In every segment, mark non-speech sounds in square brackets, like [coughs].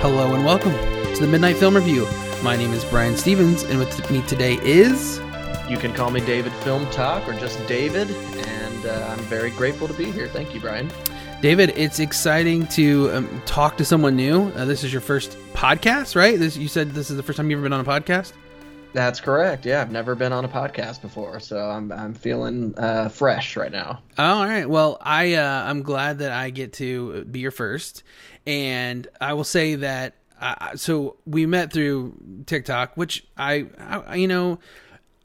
Hello and welcome to the Midnight Film Review. My name is Brian Stevens, and with me today is. You can call me David FilmTok or just David, and uh, I'm very grateful to be here. Thank you, Brian. David, it's exciting to um, talk to someone new. Uh, this is your first podcast, right? This, you said this is the first time you've ever been on a podcast? That's correct. Yeah, I've never been on a podcast before, so I'm I'm feeling uh, fresh right now. all right. Well, I uh, I'm glad that I get to be your first, and I will say that. Uh, so we met through TikTok, which I, I you know,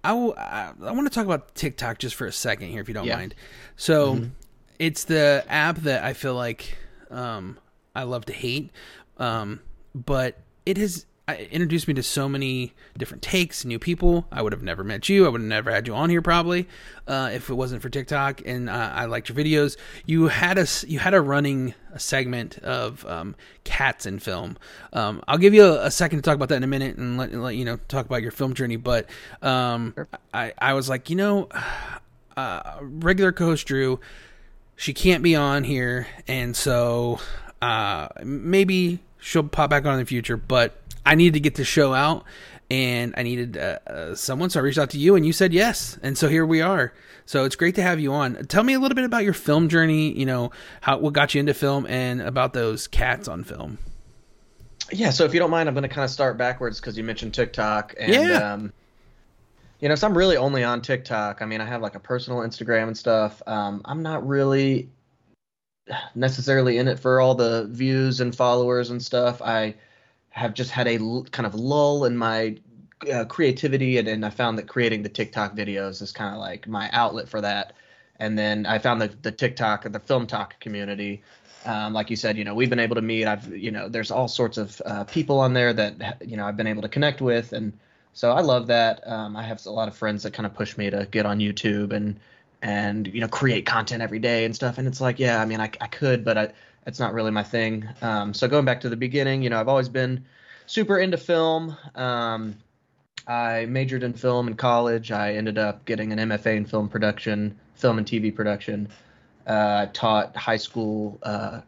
I will, I, I want to talk about TikTok just for a second here, if you don't Yeah. mind. So it's the app that I feel like um, I love to hate, um, but it has introduced me to so many different takes, new people. I would have never met you. I would have never had you on here probably uh, if it wasn't for TikTok. And uh, I liked your videos. You had a you had a running segment of um, cats in film. Um, I'll give you a, a second to talk about that in a minute and let, let you know talk about your film journey. But um, I I was like you know uh, regular co-host Drew, she can't be on here, and so uh, maybe she'll pop back on in the future. But I needed to get the show out, and I needed uh, uh, someone, so I reached out to you, and you said yes, and so here we are. So it's great to have you on. Tell me a little bit about your film journey. You know how what got you into film, and about those cats on film. Yeah, so if you don't mind, I'm going to kind of start backwards because you mentioned TikTok, and Yeah. um, you know, so I'm really only on TikTok. I mean, I have like a personal Instagram and stuff. Um, I'm not really necessarily in it for all the views and followers and stuff. I have just had a l- kind of lull in my uh, creativity, and, and I found that creating the TikTok videos is kind of like my outlet for that. And then I found the the TikTok, the FilmTok community. Um, like you said, you know, we've been able to meet. I've, you know, there's all sorts of uh, people on there that, you know, I've been able to connect with, and so I love that. Um, I have a lot of friends that kind of push me to get on YouTube and and you know create content every day and stuff. And it's like, yeah, I mean, I, I could, but I, it's not really my thing. Um, so going back to the beginning, you know, I've always been super into film. Um, I majored in film in college. I ended up getting an MFA in film production, film and TV production. Uh, I taught high school uh,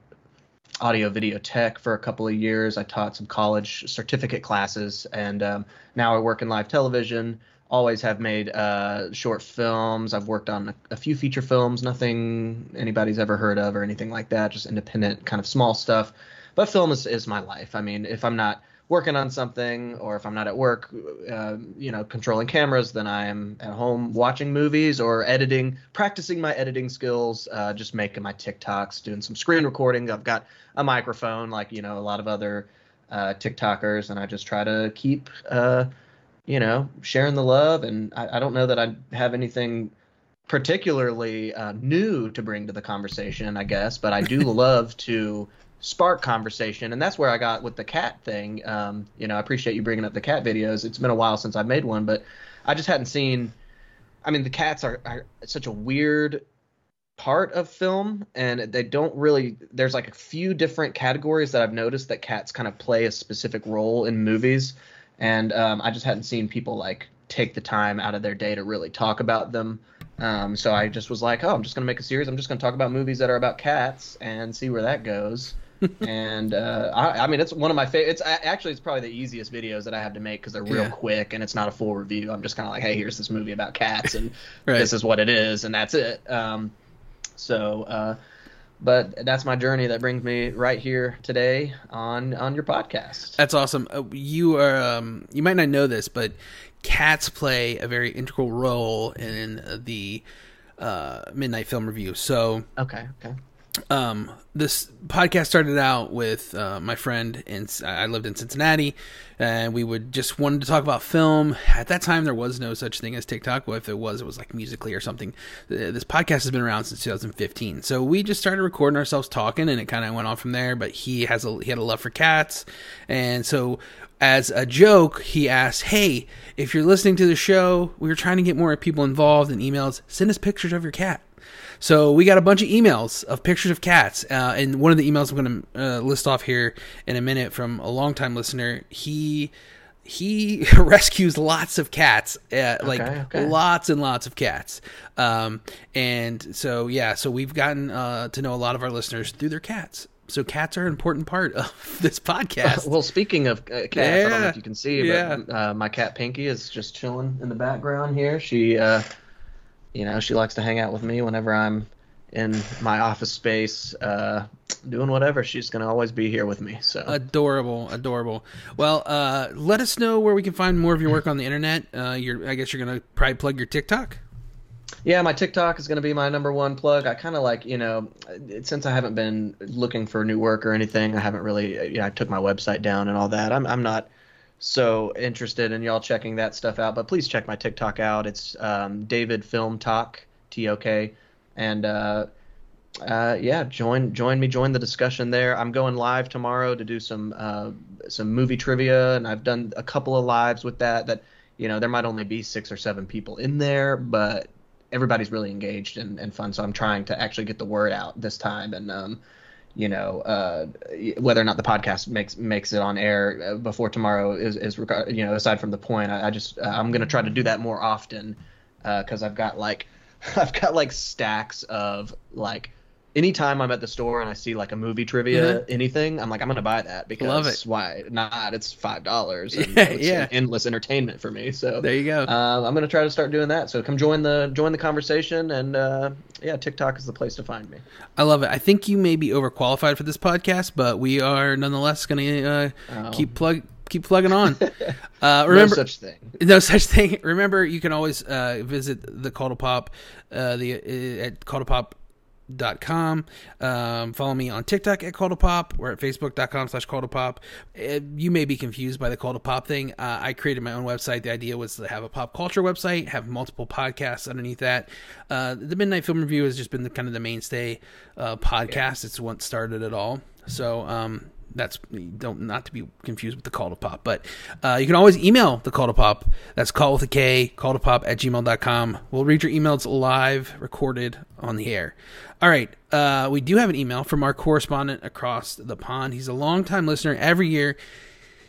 audio video tech for a couple of years. I taught some college certificate classes, and um, now I work in live television. Always have made uh, short films. I've worked on a, a few feature films, nothing anybody's ever heard of or anything like that, just independent, kind of small stuff. But film is, is my life. I mean, if I'm not working on something or if I'm not at work, uh, you know, controlling cameras, then I am at home watching movies or editing, practicing my editing skills, uh, just making my TikToks, doing some screen recording. I've got a microphone like, you know, a lot of other uh, TikTokers, and I just try to keep, uh, you know, sharing the love. And I, I don't know that I have anything particularly uh, new to bring to the conversation, I guess, but I do [laughs] love to spark conversation, and that's where I got with the cat thing. Um, you know, I appreciate you bringing up the cat videos. It's been a while since I've made one, but I just hadn't seen. I mean, the cats are, are such a weird part of film, and they don't really. There's like a few different categories that I've noticed that cats kind of play a specific role in movies, and um, I just hadn't seen people like take the time out of their day to really talk about them. Um, so I just was like, oh, I'm just gonna make a series. I'm just gonna talk about movies that are about cats and see where that goes. [laughs] and uh, I, I mean, it's one of my favorite. It's actually it's probably the easiest videos that I have to make because they're real Yeah. quick and it's not a full review. I'm just kind of like, hey, here's this movie about cats and [laughs] Right. this is what it is and that's it. Um, so, uh, but that's my journey that brings me right here today on on your podcast. That's awesome. Uh, you are um, you might not know this, but cats play a very integral role in the uh, Midnight Film Review. So Okay, okay. Um, this podcast started out with uh, my friend and I lived in Cincinnati, and we would just wanted to talk about film. At that time, there was no such thing as TikTok. Well, if it was, it was like Musical.ly or something. Uh, This podcast has been around since 2015, so we just started recording ourselves talking, and it kind of went on from there. But he has a he had a love for cats, and so as a joke, he asked, "Hey, if you're listening to the show, we were trying to get more people involved in emails. Send us pictures of your cat." So we got a bunch of emails of pictures of cats, uh, and one of the emails I'm going to uh, list off here in a minute from a longtime listener. He he [laughs] rescues lots of cats, uh, like okay. lots and lots of cats. Um, and so yeah, so we've gotten uh, to know a lot of our listeners through their cats. So cats are an important part of [laughs] this podcast. well, speaking of uh, cats, Yeah. I don't know if you can see, but uh, my cat Pinky is just chilling in the background here. She, uh, you know, she likes to hang out with me whenever I'm in my office space, uh, doing whatever. She's gonna always be here with me. So adorable, adorable. Well, uh, let us know where we can find more of your work on the internet. Uh, you're, I guess you're gonna probably plug your TikTok. Yeah, my TikTok is going to be my number one plug. I kind of like, you know, since I haven't been looking for new work or anything, I haven't really, you know, I took my website down and all that. I'm, I'm not so interested in y'all checking that stuff out, but please check my TikTok out. It's um, David FilmTok, T O K, and uh, uh, yeah, join join me, join the discussion there. I'm going live tomorrow to do some uh, some movie trivia, and I've done a couple of lives with that. That you know, there might only be six or seven people in there, but everybody's really engaged and, and fun. So I'm trying to actually get the word out this time, and um, you know, uh, whether or not the podcast makes makes it on air uh, before tomorrow is is regard. You know, aside from the point, I, I just uh, I'm gonna try to do that more often because I've got like [laughs] I've got like stacks of like. Anytime I'm at the store and I see like a movie trivia, anything, I'm like, I'm gonna buy that because Love it. why not? It's five dollars. Yeah, [laughs] yeah. endless entertainment for me. So There you go. um, I'm gonna try to start doing that. So come join the join the conversation, and uh, yeah, TikTok is the place to find me. I love it. I think you may be overqualified for this podcast, but we are nonetheless going to uh, Oh. keep plug keep plugging on. [laughs] Uh, No remember, such thing. [laughs] no such thing. Remember, you can always uh, visit the Kult of Pop uh, the uh, at com. Um, follow me on TikTok at Kult of Pop or at facebook.com slash Kult of Pop. Uh, you may be confused by the Kult of Pop thing. Uh, I created my own website. The idea was to have a pop culture website, have multiple podcasts underneath that. Uh, the Midnight Film Review has just been the kind of the mainstay uh, podcast. It's what started it all. So, um, that's don't not to be confused with the Kult of Pop but uh, you can always email the Kult of Pop. That's call with a k Kult of Pop at gmail.com we'll read your emails live recorded on the air. All right uh, we do have an email from our correspondent across the pond. He's a longtime listener. Every year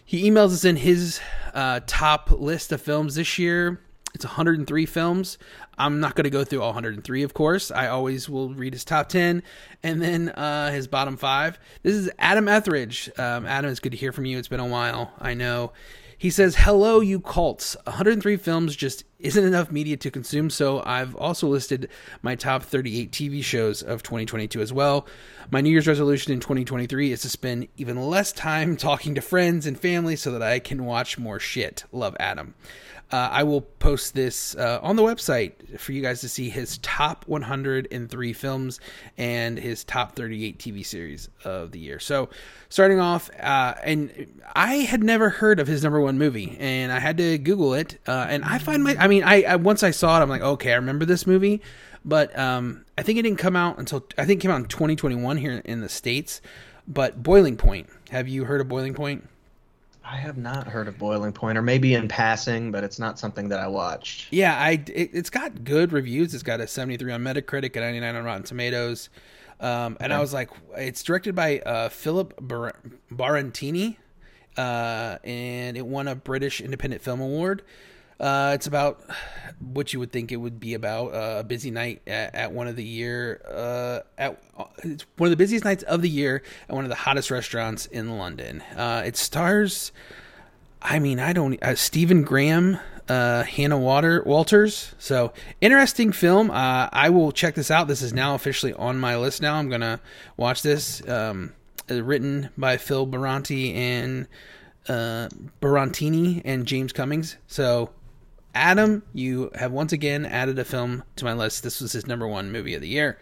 he emails us in his uh, top list of films this year. It's 103 films. I'm not going to go through all 103, of course. I always will read his top 10 and then uh, his bottom five. This is Adam Etheridge. Um, Adam, it's good to hear from you. It's been a while. I know. He says, Hello, you cults. 103 films just isn't enough media to consume, so I've also listed my top 38 TV shows of 2022 as well. My New Year's resolution in 2023 is to spend even less time talking to friends and family so that I can watch more shit. Love Adam. Uh, I will post this uh, on the website for you guys to see his top 103 films and his top 38 TV series of the year. So, starting off, uh, and I had never heard of his number one movie, and I had to Google it, uh, and I find my, I mean, I, I once I saw it, I'm like, okay, I remember this movie, but um, I think it didn't come out until I think it came out in 2021 here in the states. But Boiling Point, have you heard of Boiling Point? I have not heard of Boiling Point, or maybe in passing, but it's not something that I watched. Yeah, I it, it's got good reviews. It's got a 73 on Metacritic, a 99 on Rotten Tomatoes. Um, and I was like, it's directed by uh, Philip Bar- Barantini, uh, and it won a British Independent Film Award. Uh, it's about what you would think it would be about uh, a busy night at, at one of the year uh, at it's one of the busiest nights of the year at one of the hottest restaurants in London. Uh, it stars, I mean, I don't uh, Stephen Graham, uh, Hannah Water Walters. So interesting film. Uh, I will check this out. This is now officially on my list. Now I'm gonna watch this. Um, uh, written by Phil Baranti and uh, Barantini and James Cummings. So Adam, you have once again added a film to my list. This was his number one movie of the year.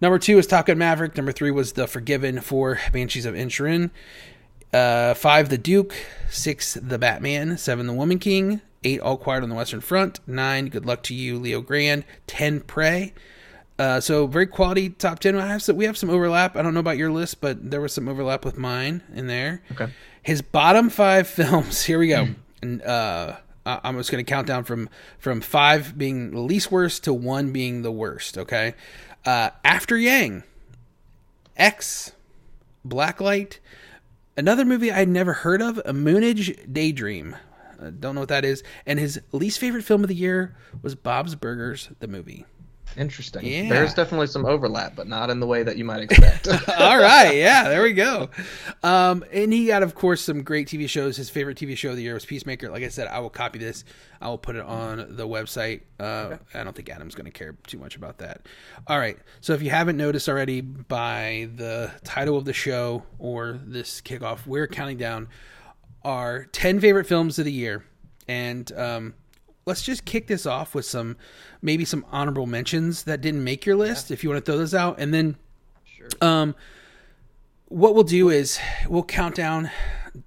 Number two was Top Gun Maverick. Number three was The Forgiven. Four, Banshees of Inisherin. Uh, five, The Duke. Six, The Batman. Seven, The Woman King. Eight, All Quiet on the Western Front. Nine, Good Luck to You, Leo Grande. Ten, Prey. Uh, so very quality top ten. I have some, we have some overlap. I don't know about your list, but there was some overlap with mine in there. Okay. His bottom five [laughs] films. Here we go. And uh, I- I'm just going to count down from from five being the least worst to one being the worst. Okay. Uh, After Yang, X, Blacklight, another movie I'd never heard of, A Moonage Daydream. Uh, don't know what that is. And his least favorite film of the year was Bob's Burgers, the movie. Interesting. Yeah. There's definitely some overlap, but not in the way that you might expect. [laughs] All right, yeah, there we go. Um, and he got, of course, some great TV shows. His favorite TV show of the year was Peacemaker. Like I said, I will copy this. I will put it on the website. Uh, I don't think Adam's going to care too much about that. All right, so if you haven't noticed already by the title of the show or this kickoff, we're counting down our ten favorite films of the year, and um, let's just kick this off with some maybe some honorable mentions that didn't make your list if you want to throw those out and then Sure. um what we'll do is we'll count down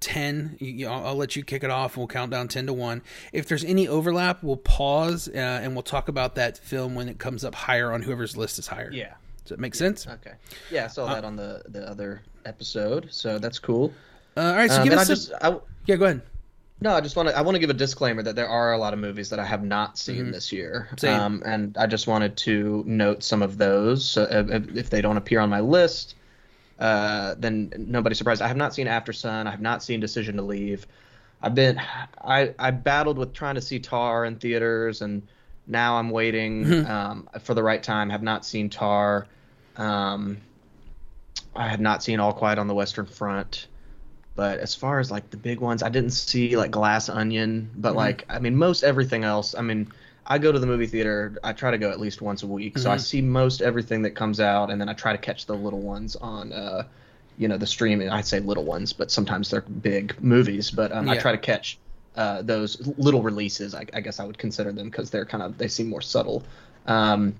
10 you, I'll, let you kick it off and we'll count down 10 to 1 if there's any overlap we'll pause uh, and we'll talk about that film when it comes up higher on whoever's list is higher yeah. does that make sense Okay. Yeah, I saw that on the the other episode, so that's cool. uh, all right so Um, give us a, just I, yeah go ahead no, I just want to I want to give a disclaimer that there are a lot of movies that I have not seen this year, Mm-hmm. Um, and I just wanted to note some of those. So if, if- if they don't appear on my list, uh, then nobody's surprised. I have not seen Aftersun. I have not seen Decision to Leave. I've been I I battled with trying to see Tar in theaters, and now I'm waiting Mm-hmm. um, for the right time. Have not seen Tar. Um, I had not seen All Quiet on the Western Front. But as far as like the big ones, I didn't see like Glass Onion. But like, I mean, most everything else. I mean, I go to the movie theater. I try to go at least once a week, so I see most everything that comes out, and then I try to catch the little ones on, uh, you know, the streaming. I'd say little ones, but sometimes they're big movies. But um, I try to catch uh, those little releases. I, I guess I would consider them because they're kind of they seem more subtle. Um,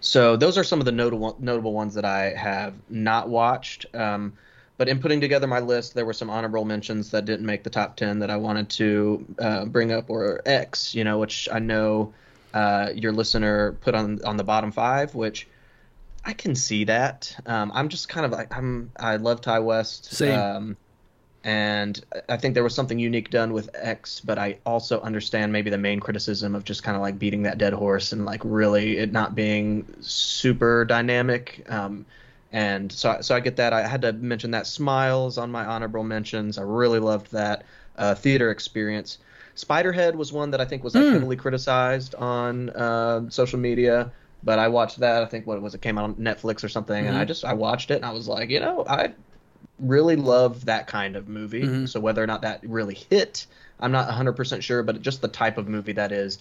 so those are some of the notable notable ones that I have not watched. Um, but in putting together my list, there were some honorable mentions that didn't make the top ten that I wanted to uh, bring up, or X, you know, which I know uh, your listener put on on the bottom five, which I can see that. Um, I'm just kind of like I'm I love Ti West. Same. Um, and I think there was something unique done with X, but I also understand maybe the main criticism of just kind of like beating that dead horse and like really it not being super dynamic. Um, and so, I- so I get that. I had to mention that Smiles on my honorable mentions. I really loved that uh, theater experience. Spiderhead was one that I think was like heavily criticized on uh, social media, but I watched that. I think what was it came out on Netflix or something, and I just I watched it and I was like, you know, I really love that kind of movie. So whether or not that really hit, I'm not 100% sure, but just the type of movie that is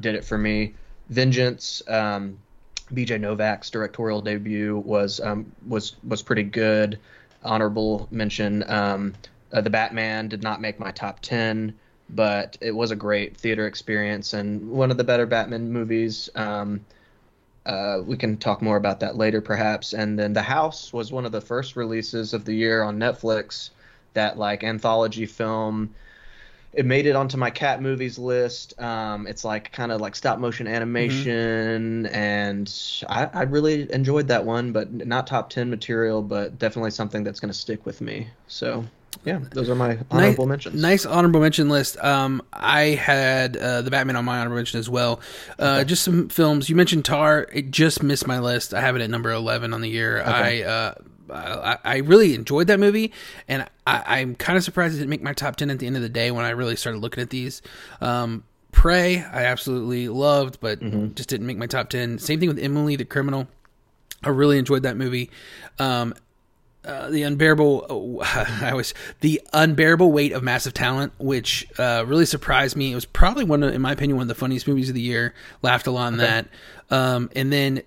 did it for me. Vengeance, um, BJ Novak's directorial debut was um, was was pretty good. Honorable mention. Um, uh, the Batman did not make my top 10, but it was a great theater experience and one of the better Batman movies. Um, uh, we can talk more about that later, perhaps. And then The House was one of the first releases of the year on Netflix. That like anthology film. It made it onto my cat movies list. Um, it's like kind of like stop motion animation, and I, I really enjoyed that one. But not top ten material, but definitely something that's going to stick with me. So yeah, those are my honorable nice, mentions. Nice honorable mention list. Um, I had uh, the Batman on my honorable mention as well. Uh, Just some films. You mentioned Tar. It just missed my list. I have it at number eleven on the year. I, uh, I I really enjoyed that movie, and I, I'm kind of surprised it didn't make my top ten at the end of the day when I really started looking at these. Um, Prey, I absolutely loved, but just didn't make my top ten. Same thing with Emily the Criminal. I really enjoyed that movie. Um, uh, the unbearable [laughs] I was the unbearable weight of massive talent, which uh, really surprised me. It was probably one, of, in my opinion, one of the funniest movies of the year. Laughed a lot on that, um, and then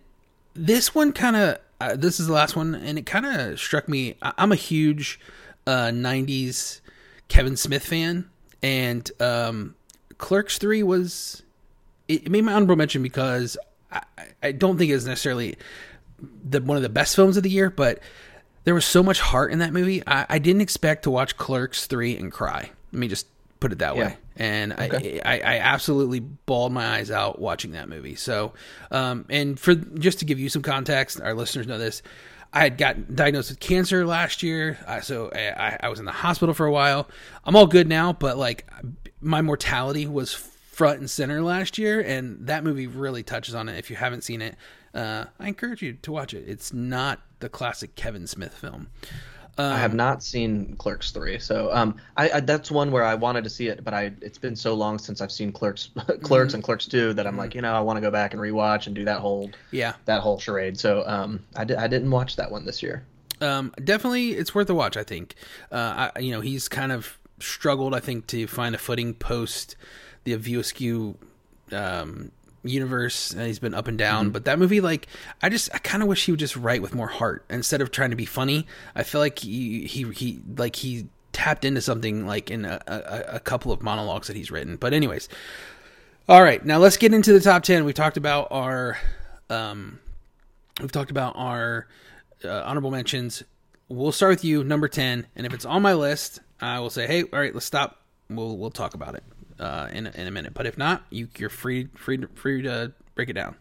this one kind of uh, this is the last one, and it kind of struck me. I- I'm a huge uh, '90s Kevin Smith fan, and um, Clerks Three was it, it made my honorable mention because I, I don't think it was necessarily the one of the best films of the year, but there was so much heart in that movie. I, I didn't expect to watch Clerks three and cry. Let me just put it that Yeah. way. And I, I, I absolutely bawled my eyes out watching that movie. So, um, and for just to give you some context, our listeners know this. I had gotten diagnosed with cancer last year, uh, so I, I was in the hospital for a while. I'm all good now, but like my mortality was front and center last year, and that movie really touches on it. If you haven't seen it, uh, I encourage you to watch it. It's not the classic Kevin Smith film. I have not seen Clerks three, so um, I, I that's one where I wanted to see it, but I it's been so long since I've seen Clerks, [laughs] Clerks and Clerks two that I'm like, you know, I want to go back and rewatch and do that whole Yeah. that whole charade. So um, I di- I didn't watch that one this year. Um, definitely, it's worth a watch. I think. Uh, I, you know, he's kind of struggled. I think to find a footing post the View Askew um, universe. And he's been up and down. But that movie, like, I just, I kind of wish he would just write with more heart instead of trying to be funny. I feel like he, he, he, like he tapped into something like in a, a, a couple of monologues that he's written. But anyways, all right, now let's get into the top ten. We talked about our, um, we've talked about our uh, honorable mentions. We'll start with you, number ten, and if it's on my list, I will say, "Hey, all right, let's stop. We'll we'll talk about it uh, in a, in a minute." But if not, you you're free free free to break it down.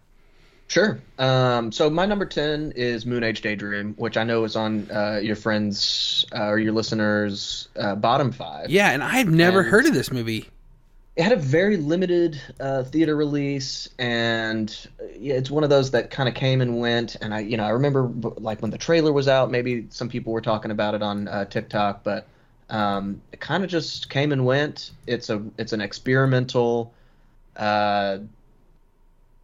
Sure. Um, so my number ten is Moonage Daydream, which I know is on uh, your friends uh, or your listeners' uh, bottom five. Yeah, and I've never And- heard of this movie. it had a very limited uh, theater release, and yeah, it's one of those that kind of came and went. And I, you know, I remember like when the trailer was out, maybe some people were talking about it on uh, TikTok, but um, it kind of just came and went. It's a, it's an experimental. Uh,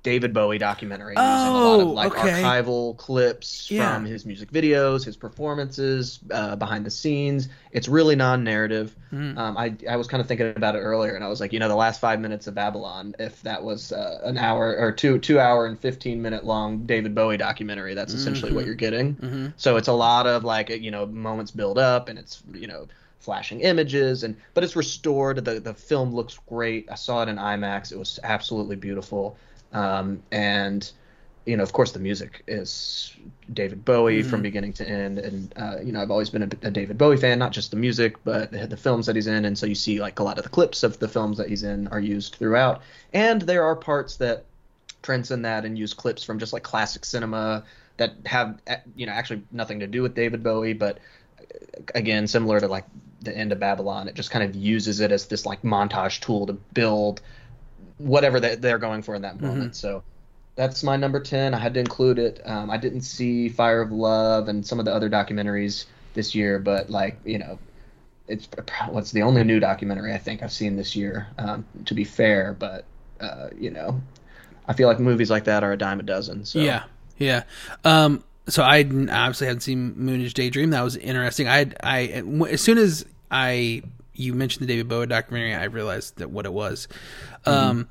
David Bowie documentary using a lot of Oh, like okay. archival clips Yeah. from his music videos, his performances, uh, behind the scenes. It's really non-narrative. Mm. Um, I I was kind of thinking about it earlier, and I was like, you know, the last five minutes of Babylon, if that was uh, an hour or two two hour and fifteen minute long David Bowie documentary, that's essentially what Mhm. you're getting. Mhm. So it's a lot of like you know moments build up, and it's you know flashing images, and but it's restored. The the film looks great. I saw it in IMAX. It was absolutely beautiful. Um, and you know, of course, the music is David Bowie from beginning to end, and uh, you know, I've always been a, a David Bowie fan, not just the music, but the, the films that he's in, and so you see like a lot of the clips of the films that he's in are used throughout, and there are parts that transcend that and use clips from just like classic cinema that have you know actually nothing to do with David Bowie, but uh, again, similar to like the end of Babylon, it just kind of uses it as this like montage tool to build whatever that they're going for in that moment. So that's my number 10. I had to include it. Um, I didn't see Fire of Love and some of the other documentaries this year, but like, you know, it's what's the only new documentary I think I've seen this year, um, to be fair, but, uh, you know, I feel like movies like that are a dime a dozen. So Yeah, yeah. Um, so I obviously hadn't seen Moonage Daydream. That was interesting. I, I, as soon as I you mentioned the David Bowie documentary, I realized that what it was. Um,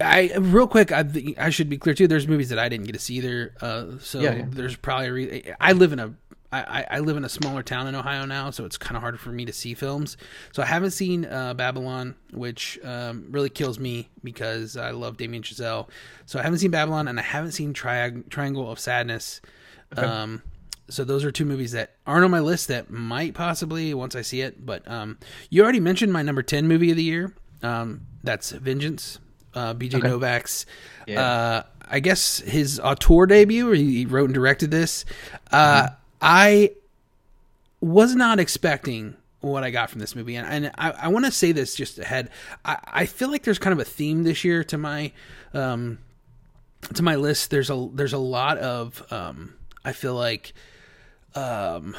I real quick, I, I should be clear too. There's movies that I didn't get to see either. Uh, so Yeah, yeah. there's probably a re- I live in a I, I live in a smaller town in Ohio now, so it's kind of hard for me to see films. So I haven't seen uh, Babylon, which um, really kills me because I love Damien Chazelle. So I haven't seen Babylon, and I haven't seen Triag- Triangle of Sadness. Um, so those are two movies that aren't on my list that might possibly once I see it. But um, you already mentioned my number ten movie of the year. Um, that's Vengeance. Uh, B.J. Novak's. Yeah. Uh, I guess his auteur debut, or he wrote and directed this. Uh, I was not expecting what I got from this movie, and, and I, I want to say this just ahead. I, I feel like there's kind of a theme this year to my um, to my list. There's a there's a lot of um, I feel like um,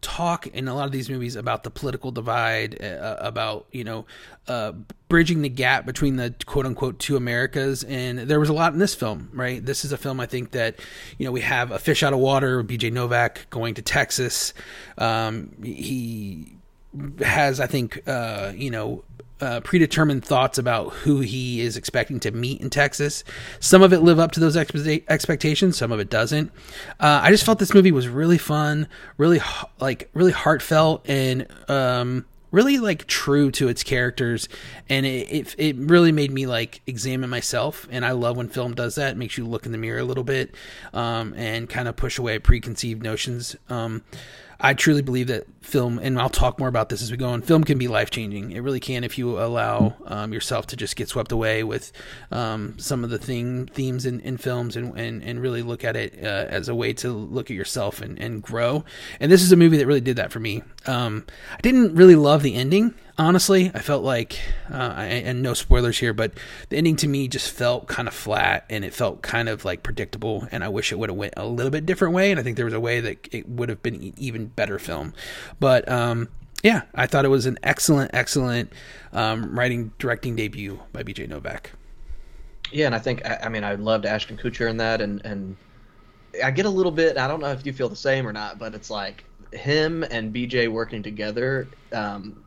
talk in a lot of these movies about the political divide, uh, about you know uh, bridging the gap between the quote unquote two Americas, and there was a lot in this film. Right, this is a film I think that you know we have a fish out of water. B.J. Novak going to Texas. Um, he has I think uh, you know uh, predetermined thoughts about who he is expecting to meet in Texas. Some of it live up to those expe- expectations, some of it doesn't. Uh, I just felt this movie was really fun, really like really heartfelt, and um, really like true to its characters, and it, it it really made me like examine myself. And I love when film does that; it makes you look in the mirror a little bit um, and kind of push away preconceived notions. Um, I truly believe that film, and I'll talk more about this as we go on. Film can be life changing. It really can if you allow um, yourself to just get swept away with um, some of the thing themes in, in films, and, and and really look at it uh, as a way to look at yourself and, and grow. And this is a movie that really did that for me. Um, I didn't really love the ending. Honestly, I felt like, uh, and no spoilers here, but the ending to me just felt kind of flat and it felt kind of like predictable. And I wish it would have went a little bit different way. And I think there was a way that it would have been even better film. But um, yeah, I thought it was an excellent, excellent um, writing directing debut by B.J. Novak. Yeah, and I think I, I mean I loved Ashton Kutcher in that, and and I get a little bit. I don't know if you feel the same or not, but it's like him and BJ working together. Um,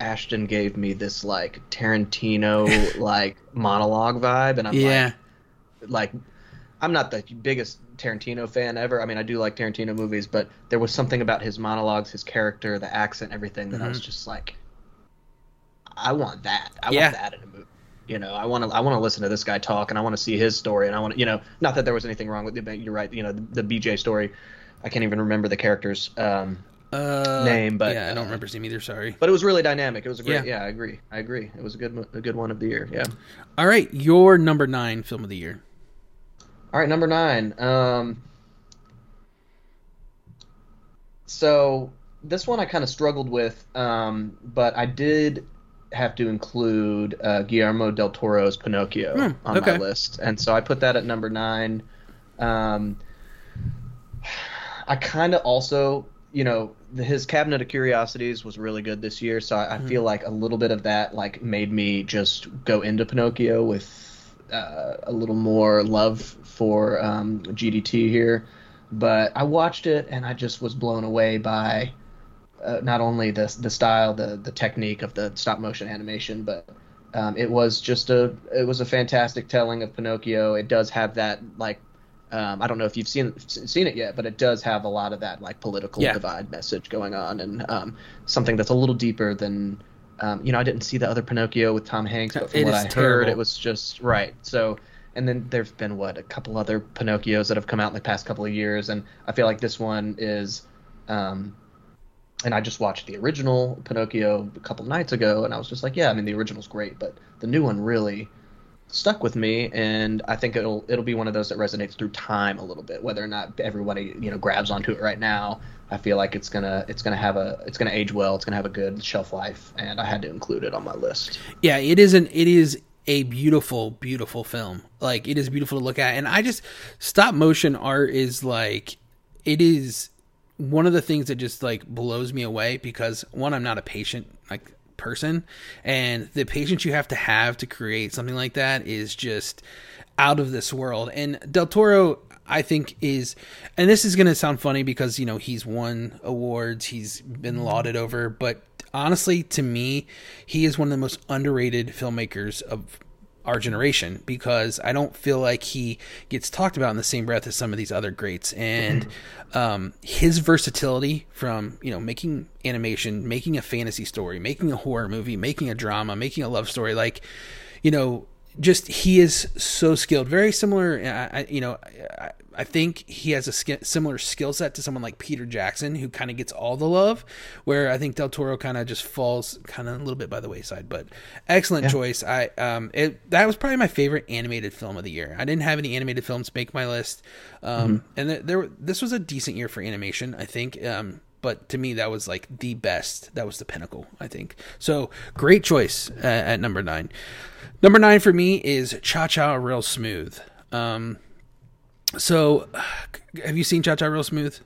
Ashton gave me this like Tarantino [laughs] like monologue vibe, and I'm yeah. like, like I'm not the biggest Tarantino fan ever. I mean, I do like Tarantino movies, but there was something about his monologues, his character, the accent, everything that mm-hmm. I was mm-hmm. just like, I want that. I yeah. want that in a movie. You know, I want to I want to listen to this guy talk, and I want to see his story, and I want to, you know, not that there was anything wrong with the you're right. You know, the, the BJ story. I can't even remember the character's um, uh, name, but yeah, I don't remember his name either. Sorry, but it was really dynamic. It was a great. Yeah, yeah I agree. I agree. It was a good a good one of the year. Yeah. All right, your number nine film of the year. All right, number nine. Um, so this one I kind of struggled with, um, but I did have to include uh, Guillermo del Toro's Pinocchio mm, on okay. my list, and so I put that at number nine. Um, I kind of also, you know, the, his Cabinet of Curiosities was really good this year, so I, I feel like a little bit of that like made me just go into Pinocchio with uh, a little more love for um, GDT here. But I watched it and I just was blown away by uh, not only the the style, the the technique of the stop motion animation, but um, it was just a it was a fantastic telling of Pinocchio. It does have that like um, I don't know if you've seen seen it yet, but it does have a lot of that like political yeah. divide message going on, and um, something that's a little deeper than um, you know. I didn't see the other Pinocchio with Tom Hanks, but from it what I terrible. heard, it was just right. So, and then there's been what a couple other Pinocchios that have come out in the past couple of years, and I feel like this one is um, and I just watched the original Pinocchio a couple nights ago, and I was just like, yeah, I mean the original's great, but the new one really stuck with me, and I think it'll it'll be one of those that resonates through time a little bit. Whether or not everybody you know grabs onto it right now, I feel like it's gonna it's gonna have a it's gonna age well. It's gonna have a good shelf life, and I had to include it on my list. Yeah, it is an it is a beautiful beautiful film. Like it is beautiful to look at, and I just stop motion art is like it is one of the things that just like blows me away because one, I'm not a patient like person, and the patience you have to have to create something like that is just out of this world. And Del Toro, I think is, and this is going to sound funny because you know he's won awards, he's been lauded over, but honestly, to me, he is one of the most underrated filmmakers of our generation because I don't feel like he gets talked about in the same breath as some of these other greats. And mm-hmm. um, his versatility from you know making animation, making a fantasy story, making a horror movie, making a drama, making a love story, like you know just he is so skilled. Very similar, I, you know. I, I think he has a sk- similar skill set to someone like Peter Jackson, who kind of gets all the love, where I think Del Toro kind of just falls kind of a little bit by the wayside. But excellent yeah. choice. I um, it that was probably my favorite animated film of the year. I didn't have any animated films make my list, um, mm-hmm. and there, there this was a decent year for animation. I think. Um, but to me that was like the best that was the pinnacle i think so great choice uh, at number nine Number nine for me is Cha Cha Real Smooth. Um, so, [sighs] have you seen Cha Cha Real Smooth?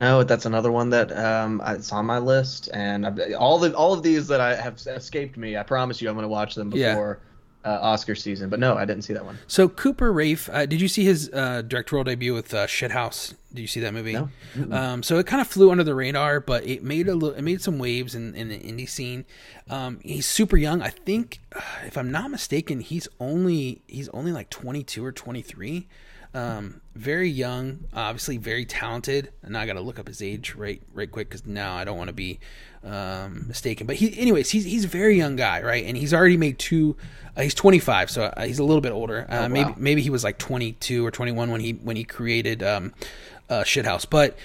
No, that's another one that um, it's on my list, and I've, all the all of these that I have escaped me. I promise you, I'm going to watch them before uh, Oscar season. But no, I didn't see that one. So Cooper Raiff, uh, did you see his uh, directorial debut with uh, Shithouse? Did you see that movie? No. Um, so it kind of flew under the radar, but it made a little, it made some waves in, in the indie scene. Um, he's super young. I think, [sighs] if I'm not mistaken, he's only he's only like 22 or 23. Um, very young, obviously very talented. And I got to look up his age right right quick because now I don't want to be um, mistaken. But he, anyways, he's he's a very young guy, right? And he's already made two. Uh, he's 25, so uh, he's a little bit older. Uh, oh, wow. Maybe maybe he was like 22 or 21 when he when he created um, uh, Shithouse. But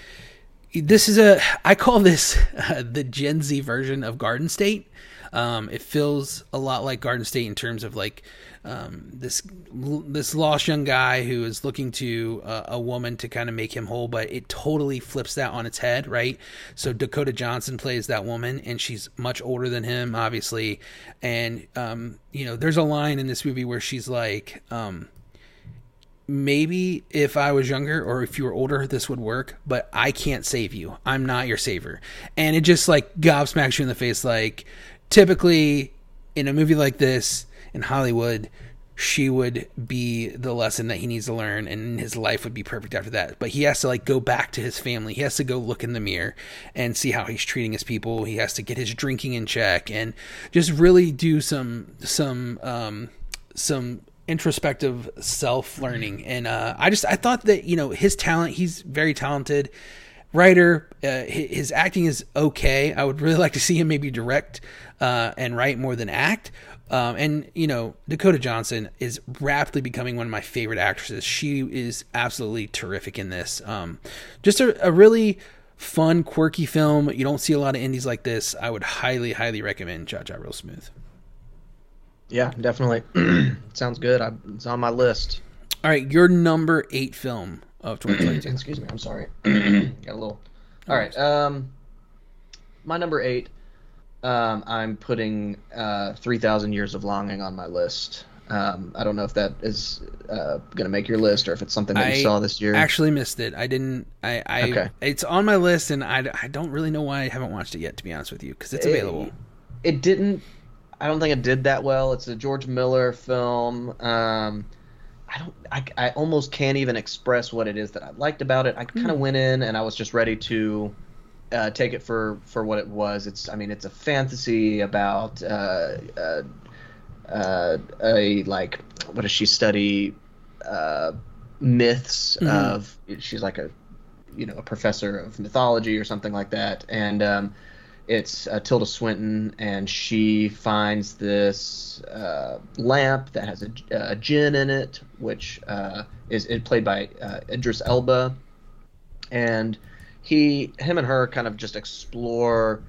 this is a I call this uh, [laughs] the Gen Z version of Garden State. Um, it feels a lot like Garden State in terms of like um, this this lost young guy who is looking to uh, a woman to kind of make him whole, but it totally flips that on its head, right? So Dakota Johnson plays that woman, and she's much older than him, obviously, and um, you know, there's a line in this movie where she's like. Um, maybe if I was younger or if you were older, this would work, but I can't save you. I'm not your saver. And it just like gobsmacks you in the face. Like, typically in a movie like this in Hollywood, she would be the lesson that he needs to learn and his life would be perfect after that. But he has to like go back to his family. He has to go look in the mirror and see how he's treating his people. He has to get his drinking in check and just really do some some um some introspective self learning and uh, i just i thought that you know his talent he's very talented writer. Uh, his acting is okay. I would really [laughs] like to see him maybe direct uh, and write more than act um, and you know dakota johnson is rapidly becoming one of my favorite actresses she is absolutely terrific in this um, just a, a really fun quirky film you don't see a lot of indies like this i would highly highly recommend Cha Cha real smooth yeah, definitely. [clears throat] Sounds good. I, it's on my list. All right, your number eight film of [clears throat] 2022. Excuse me. I'm sorry. [clears throat] Got a little. All right. Um, my number eight. Um, I'm putting uh, 3,000 Years of Longing on my list. Um, I don't know if that is uh, going to make your list or if it's something that I you saw this year. I actually, missed it. I didn't. I. I Okay. It's on my list, and I, I don't really know why I haven't watched it yet. To be honest with you, because it's available. It didn't. I don't think it did that well. It's a George Miller film. Um, I don't. I, I almost can't even express what it is that I liked about it. I kind of went in and I was just ready to uh, take it for for what it was. It's. I mean, it's a fantasy about uh, uh, uh, a like what does she study? Uh, myths Mhm. of. She's like a you know a professor of mythology or something like that, and um, it's uh, Tilda Swinton, and she finds this uh, lamp that has a, a djinn in it, which uh, is it played by uh, Idris Elba, and he, him, and her kind of just explore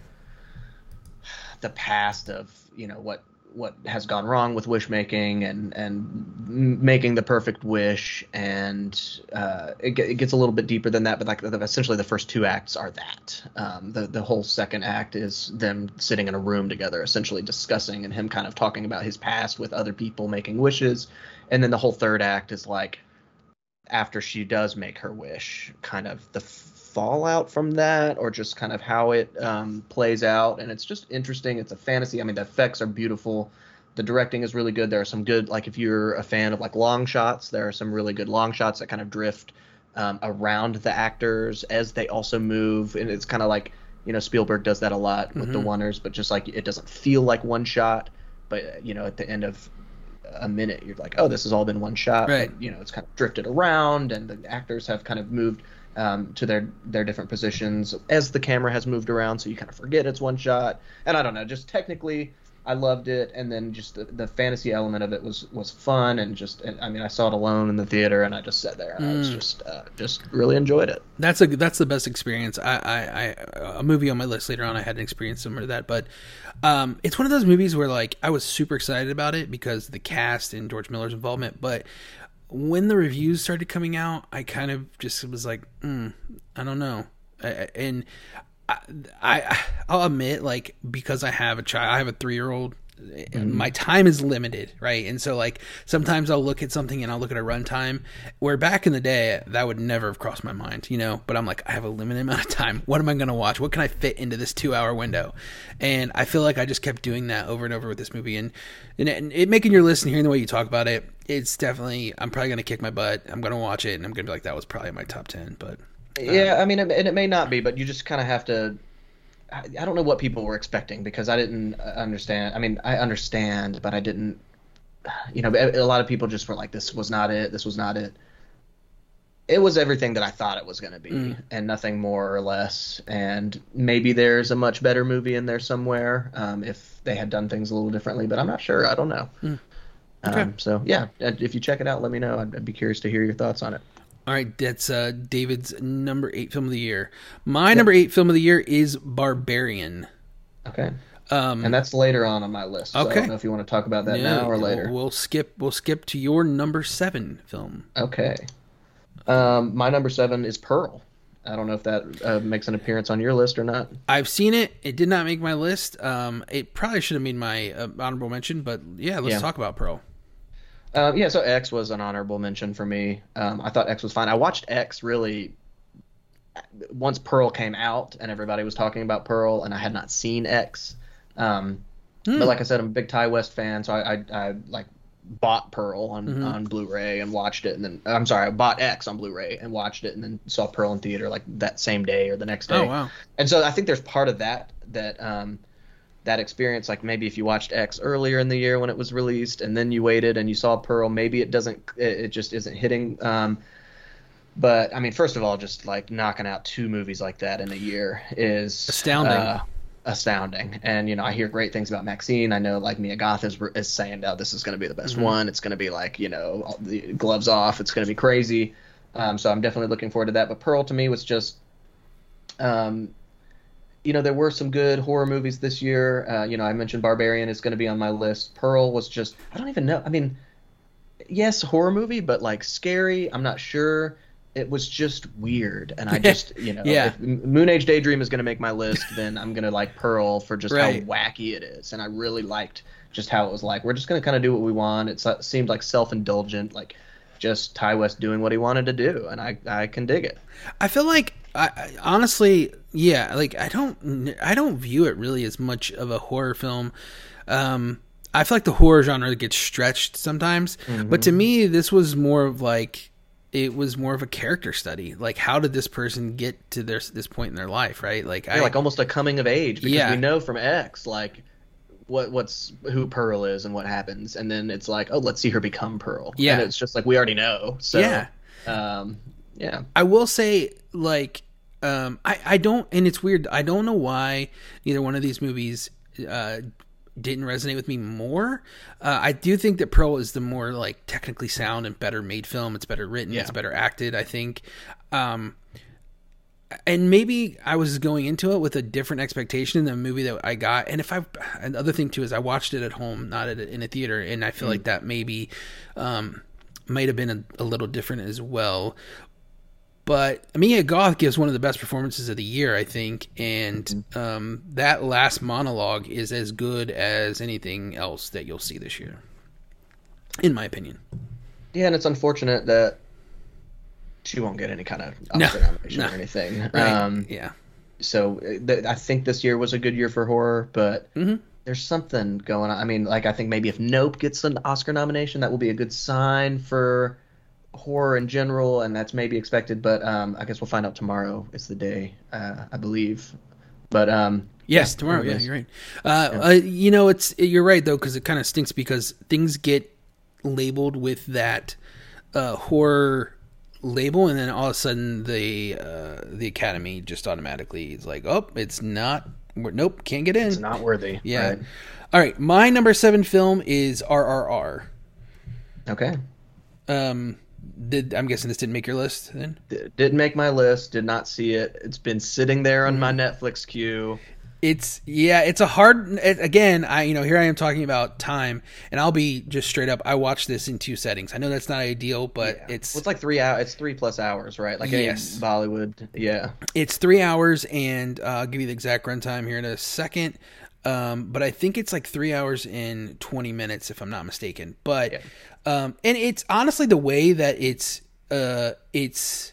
the past of you know what what has gone wrong with wish making and and making the perfect wish. And uh, it, it gets a little bit deeper than that but like essentially the first two acts are that. Um, the the whole second act is them sitting in a room together essentially discussing and him kind of talking about his past with other people making wishes. And then the whole third act is like after she does make her wish kind of the fallout from that or just kind of how it um, plays out. And it's just interesting. It's a fantasy. I mean the effects are beautiful. The directing is really good. There are some good like if you're a fan of like long shots there are some really good long shots that kind of drift um, around the actors as they also move. And it's kind of like you know spielberg does that a lot with the Mhm. oners but just like it doesn't feel like one shot. But you know at the end of a minute you're like oh this has all been one shot. Right. But, you know it's kind of drifted around and the actors have kind of moved um, to their their different positions as the camera has moved around so you kind of forget it's one shot and i don't know just technically i loved it and then just the, the fantasy element of it was was fun and just and, i mean i saw it alone in the theater and i just sat there and i was Mm. just uh, just really enjoyed it That's a that's the best experience. I, I, I a movie on my list later on. I had an experience similar to that, but um, it's one of those movies where like I was super excited about it because the cast and George Miller's involvement. But when the reviews started coming out, I kind of just was like, mm, I don't know, I, and I, I I'll admit like because I have a child, I have a three year old. My mm-hmm. time is limited, right? And so, like, sometimes I'll look at something and I'll look at a runtime. Where back in the day, that would never have crossed my mind, you know. But I'm like, I have a limited amount of time. What am I going to watch? What can I fit into this two hour window? And I feel like I just kept doing that over and over with this movie. And and, and it making your list and hearing the way you talk about it, it's definitely. I'm probably going to kick my butt. I'm going to watch it, and I'm going to be like, that was probably my top ten. But yeah um, i mean it, and it may not be but you just kind of have to I, I don't know what people were expecting because i didn't uh, understand i mean i understand but i didn't you know a a lot of people just were like this was not it this was not it it was everything that i thought it was going to be Mm. and nothing more or less and maybe there's a much better movie in there somewhere um, if they had done things a little differently but i'm not sure i don't know Mm. Okay. um, so yeah if you check it out let me know I'd, I'd be curious to hear your thoughts on it All right, that's uh, David's number eight film of the year. My number eight film of the year is Barbarian. okay Um, and that's later on on my list. So I Okay. don't know if you want to talk about that yeah, now or we'll- later. We'll, skip. We'll skip to your number seven film. Okay. Um, my number seven is Pearl. I don't know if that uh, makes an appearance on your list or not. I've seen it. It did not make my list. Um, it probably should have made my uh, honorable mention, but yeah, let's Yeah. talk about Pearl. Um, yeah, so X was an honorable mention for me. Um, I thought X was fine. I watched X really once Pearl came out and everybody was talking about Pearl, and I had not seen X. Um, Hmm. But like I said, I'm a big Ti West fan, so I, I, I like bought Pearl on, Mhm. on Blu-ray and watched it, and then I'm sorry, I bought X on Blu-ray and watched it, and then saw Pearl in theater like that same day or the next day. Oh wow. And so I think there's part of that that um, that experience, like maybe if you watched X earlier in the year when it was released, and then you waited and you saw Pearl, maybe it doesn't, it, it just isn't hitting. Um, but I mean, first of all, just like knocking out two movies like that in a year is Astounding. uh, astounding. And you know, I hear great things about Maxine. I know like Mia Goth is is saying, "Oh, this is going to be the best Mhm. one. It's going to be like you know, all the gloves off. It's going to be crazy." Um, so I'm definitely looking forward to that. But Pearl to me was just um, you know, there were some good horror movies this year. Uh, you know, I mentioned Barbarian is going to be on my list. Pearl was just, I don't even know. I mean, yes, horror movie, but like scary. I'm not sure. It was just weird, and I [laughs] just, you know, Yeah. if Moonage Daydream is going to make my list, then I'm going to like Pearl for just Right. how wacky it is, and I really liked just how it was like. We're just going to kind of do what we want. It se- seemed like self-indulgent, like just Ti West doing what he wanted to do, and I I can dig it. I feel like I, I honestly, yeah, like I don't, I don't view it really as much of a horror film. Um, I feel like the horror genre gets stretched sometimes, but to me, this was more of like it was more of a character study. Like, how did this person get to this this point in their life? Right? Like, I Yeah, like almost a coming of age because Yeah. we know from X like what what's who Pearl is and what happens, and then it's like, oh, let's see her become Pearl. Yeah. and it's just like we already know. So Yeah. um, yeah, I will say, like, um, I, I don't, and it's weird. I don't know why either one of these movies uh, didn't resonate with me more. Uh, I do think that Pearl is the more like technically sound and better made film. It's better written. It's better acted. I think. Um, and maybe I was going into it with a different expectation than the movie that I got. And if I, another thing too is I watched it at home, not at in a theater, and I feel like that maybe um, might have been a, a little different as well. But Mia Goth gives one of the best performances of the year, I think, and um, that last monologue is as good as anything else that you'll see this year, in my opinion. yeah, and it's unfortunate that she won't get any kind of No, Oscar nomination no. or anything. Right? Um, yeah, so uh, th- I think this year was a good year for horror, but Mhm. there's something going on. I mean, like I think maybe if Nope gets an Oscar nomination, that will be a good sign for horror in general, and that's maybe expected. But um, I guess we'll find out tomorrow. Is the day, uh, I believe. But um, Yes, Yeah, tomorrow. Yeah, you're right. Uh, uh, you know, it's you're right though because it kind of stinks because things get labeled with that uh, horror label, and then all of a sudden the uh, the Academy just automatically is like, oh, it's not. Nope, can't get in. it's not worthy. yeah. right? All right, my number seven film is RRR. Okay. Um, did I'm guessing this didn't make your list then? D- didn't make my list. Did not see it. It's been sitting there on my Mm-hmm. Netflix queue. It's yeah, it's a hard. It, again, I you know here I am talking about time, and I'll be just straight up. I watched this in two settings. I know that's not ideal, but Yeah. it's Well, it's like three hours. It's three plus hours, right? Like Yes. Bollywood. Yeah. it's three hours, and uh, I'll give you the exact runtime here in a second. Um, but I think it's like three hours and twenty minutes, if I'm not mistaken. But Yeah. Um, and it's honestly the way that it's uh, it's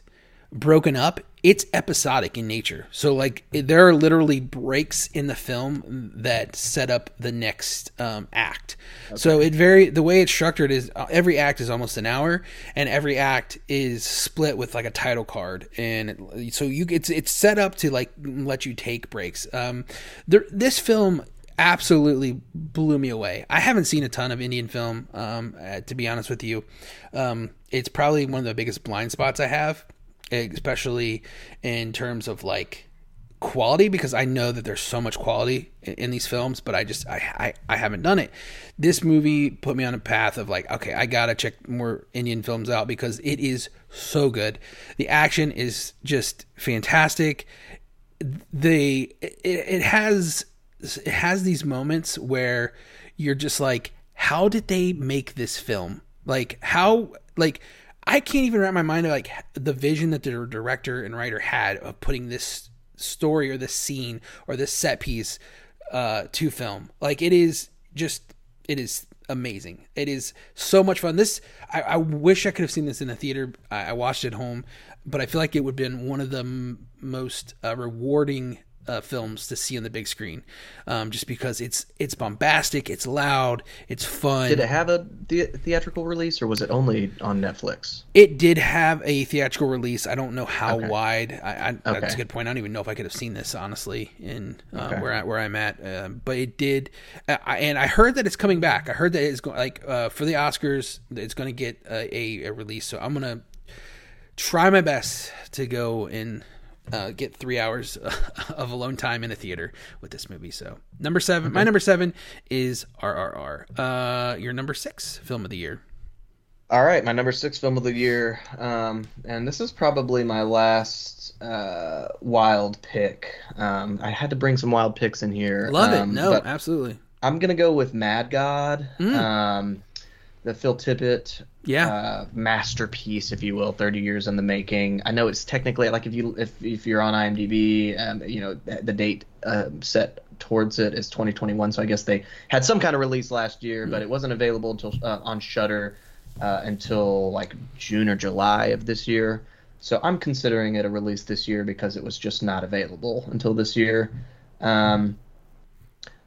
broken up. It's episodic in nature. So like there are literally breaks in the film that set up the next um, act. So it very the way it's structured is uh, every act is almost an hour, and every act is split with like a title card, and so you it's it's set up to like let you take breaks. Um, there, this film absolutely blew me away. I haven't seen a ton of Indian film, um, uh, to be honest with you. Um, it's probably one of the biggest blind spots I have, especially in terms of like quality because I know that there's so much quality in, in these films, but I just I, I I haven't done it. This movie put me on a path of like, okay, I gotta check more Indian films out because it is so good. The action is just fantastic. The it, it has has these moments where you're just like, how did they make this film? Like how like I can't even wrap my mind around like the vision that the director and writer had of putting this story or this scene or this set piece uh, to film. Like it is just it is amazing. It is so much fun. This I, I wish I could have seen this in the theater. I, I watched it at home, but I feel like it would have been one of the m- most uh, rewarding uh, films to see on the big screen, um, just because it's it's bombastic, it's loud, it's fun. Did it have a the- theatrical release, or was it only on Netflix? It did have a theatrical release. I don't know how Okay. wide. I, I, That's a good point. I don't even know if I could have seen this honestly in uh, Okay. where I, where I'm at. Um, but it did, uh, I, and I heard that it's coming back. I heard that it's going like uh, for the Oscars, it's going to get a, a, a release. So I'm gonna try my best to go and uh, get three hours [laughs] of alone time in a theater with this movie. So number 7 my number seven is RRR. Uh, your number six film of the year. All right, my number six film of the year, um, and this is probably my last uh, wild pick. Um, I had to bring some wild picks in here. Love it. um, No, absolutely. I'm gonna go with Mad God, Mm. um, the Phil Tippett Yeah. uh, masterpiece, if you will, 30 years in the making. I know it's technically like if you if if you're on IMDb, um, you know the date um, set towards it is 2021. So I guess they had some kind of release last year, but it wasn't available until uh, on Shudder uh, until like June or July of this year. So I'm considering it a release this year because it was just not available until this year. Um,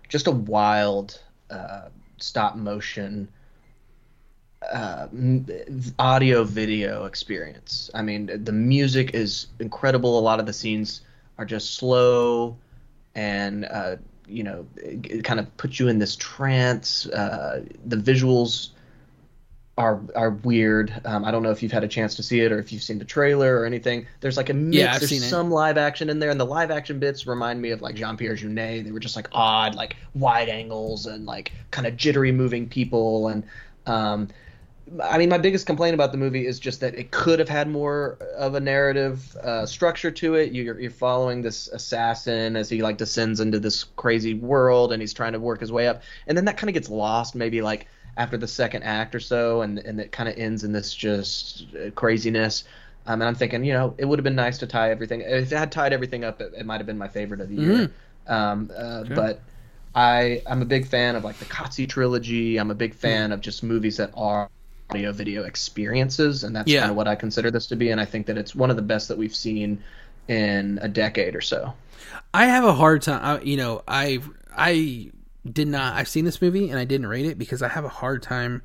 just a wild uh, stop motion uh, audio video experience. I mean, the music is incredible. A lot of the scenes are just slow and, uh, you know, it, it kind of puts you in this trance. Uh, the visuals are are weird. Um, I don't know if you've had a chance to see it or if you've seen the trailer or anything. There's like a mix. Yeah, I've There's seen it. some live action in there, and the live action bits remind me of like Jean Pierre Jeunet. They were just like odd, like wide angles and like kind of jittery moving people. And um, I mean, my biggest complaint about the movie is just that it could have had more of a narrative uh, structure to it. You're, you're following this assassin as he like descends into this crazy world, and he's trying to work his way up, and then that kind of gets lost, maybe like after the second act or so, and and it kind of ends in this just uh, craziness. Um, and I'm thinking, you know, it would have been nice to tie everything. If it had tied everything up, it, it might have been my favorite of the year. Um, uh, But I I'm a big fan of like the Qatsi trilogy. I'm a big fan of just movies that are audio video experiences, and that's Yeah. kind of what I consider this to be. And I think that it's one of the best that we've seen in a decade or so. I have a hard time. I, you know, I I did not. I've seen this movie and I didn't rate it because I have a hard time.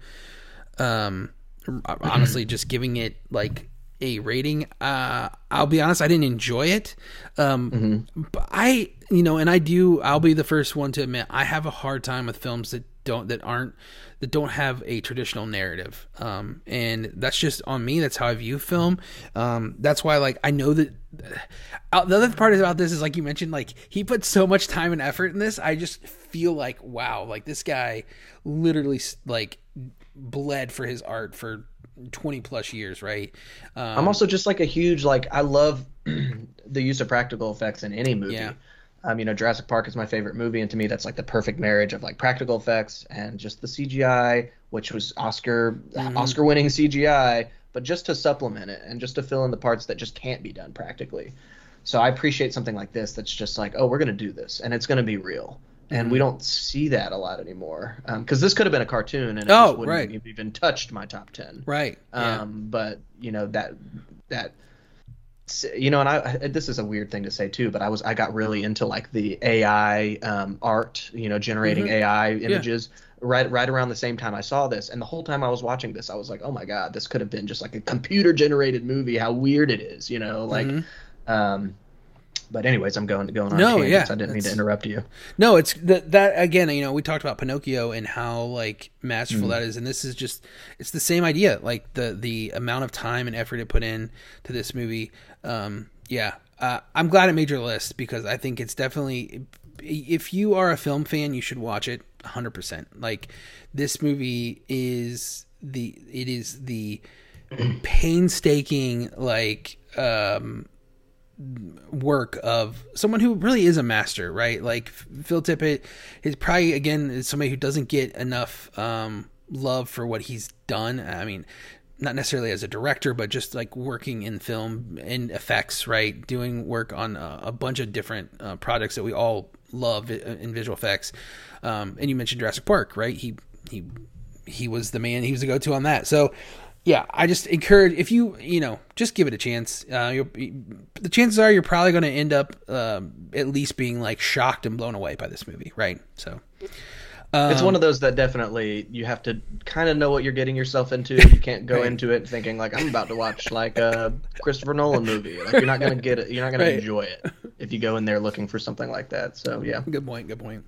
Um, [clears throat] honestly, just giving it like a rating. Uh, I'll be honest. I didn't enjoy it. Um, but I, you know, and I do. I'll be the first one to admit I have a hard time with films that don't that aren't that don't have a traditional narrative. Um, and that's just on me. That's how I view film. Um, that's why, like, I know that. Uh, the other part about this is like you mentioned, like he put so much time and effort in this. I just feel like wow, like this guy literally like bled for his art for 20 plus years, right? Um, I'm also just like a huge like I love [clears throat] the use of practical effects in any movie. Yeah. Um, you know, Jurassic Park is my favorite movie, and to me, that's like the perfect marriage of like practical effects and just the CGI, which was Oscar Oscar winning CGI, but just to supplement it and just to fill in the parts that just can't be done practically. So I appreciate something like this that's just like, oh, we're gonna do this, and it's gonna be real. And we don't see that a lot anymore, because this could have been a cartoon, and it Oh, just wouldn't right. have even touched my top ten right. Yeah. um, but you know that that you know and i this is a weird thing to say too but i was i got really into like the ai um, art you know generating ai images right right around the same time i saw this. And the whole time i was watching this i was like oh my god this could have been just like a computer generated movie how weird it is you know like um but anyways i'm going to going on No, tangents. yeah, i didn't mean to interrupt you No, it's that that again. You know, we talked about Pinocchio and how like masterful that is, and this is just it's the same idea. Like the the amount of time and effort it put in to this movie. Um, yeah, uh, I'm glad it made your list because I think it's definitely if you are a film fan, you should watch it 100. percent Like this movie is the it is the [clears throat] painstaking like um work of someone who really is a master, right? Like Phil Tippett is probably again is somebody who doesn't get enough um, love for what he's done. I mean, not necessarily as a director, but just like working in film and effects, right? Doing work on a, a bunch of different uh, projects that we all love in visual effects. Um, and you mentioned Jurassic Park, right? He he he was the man. He was the go-to on that. So yeah, I just encourage if you you know just give it a chance. Uh, the chances are you're probably going to end up um, at least being like shocked and blown away by this movie, right? So. Um, it's one of those that definitely you have to kind of know what you're getting yourself into. You can't go [laughs] right. into it thinking like I'm about to watch like a Christopher Nolan movie. Like you're not gonna get it. You're not gonna right. enjoy it if you go in there looking for something like that. So yeah. Good point. Good point.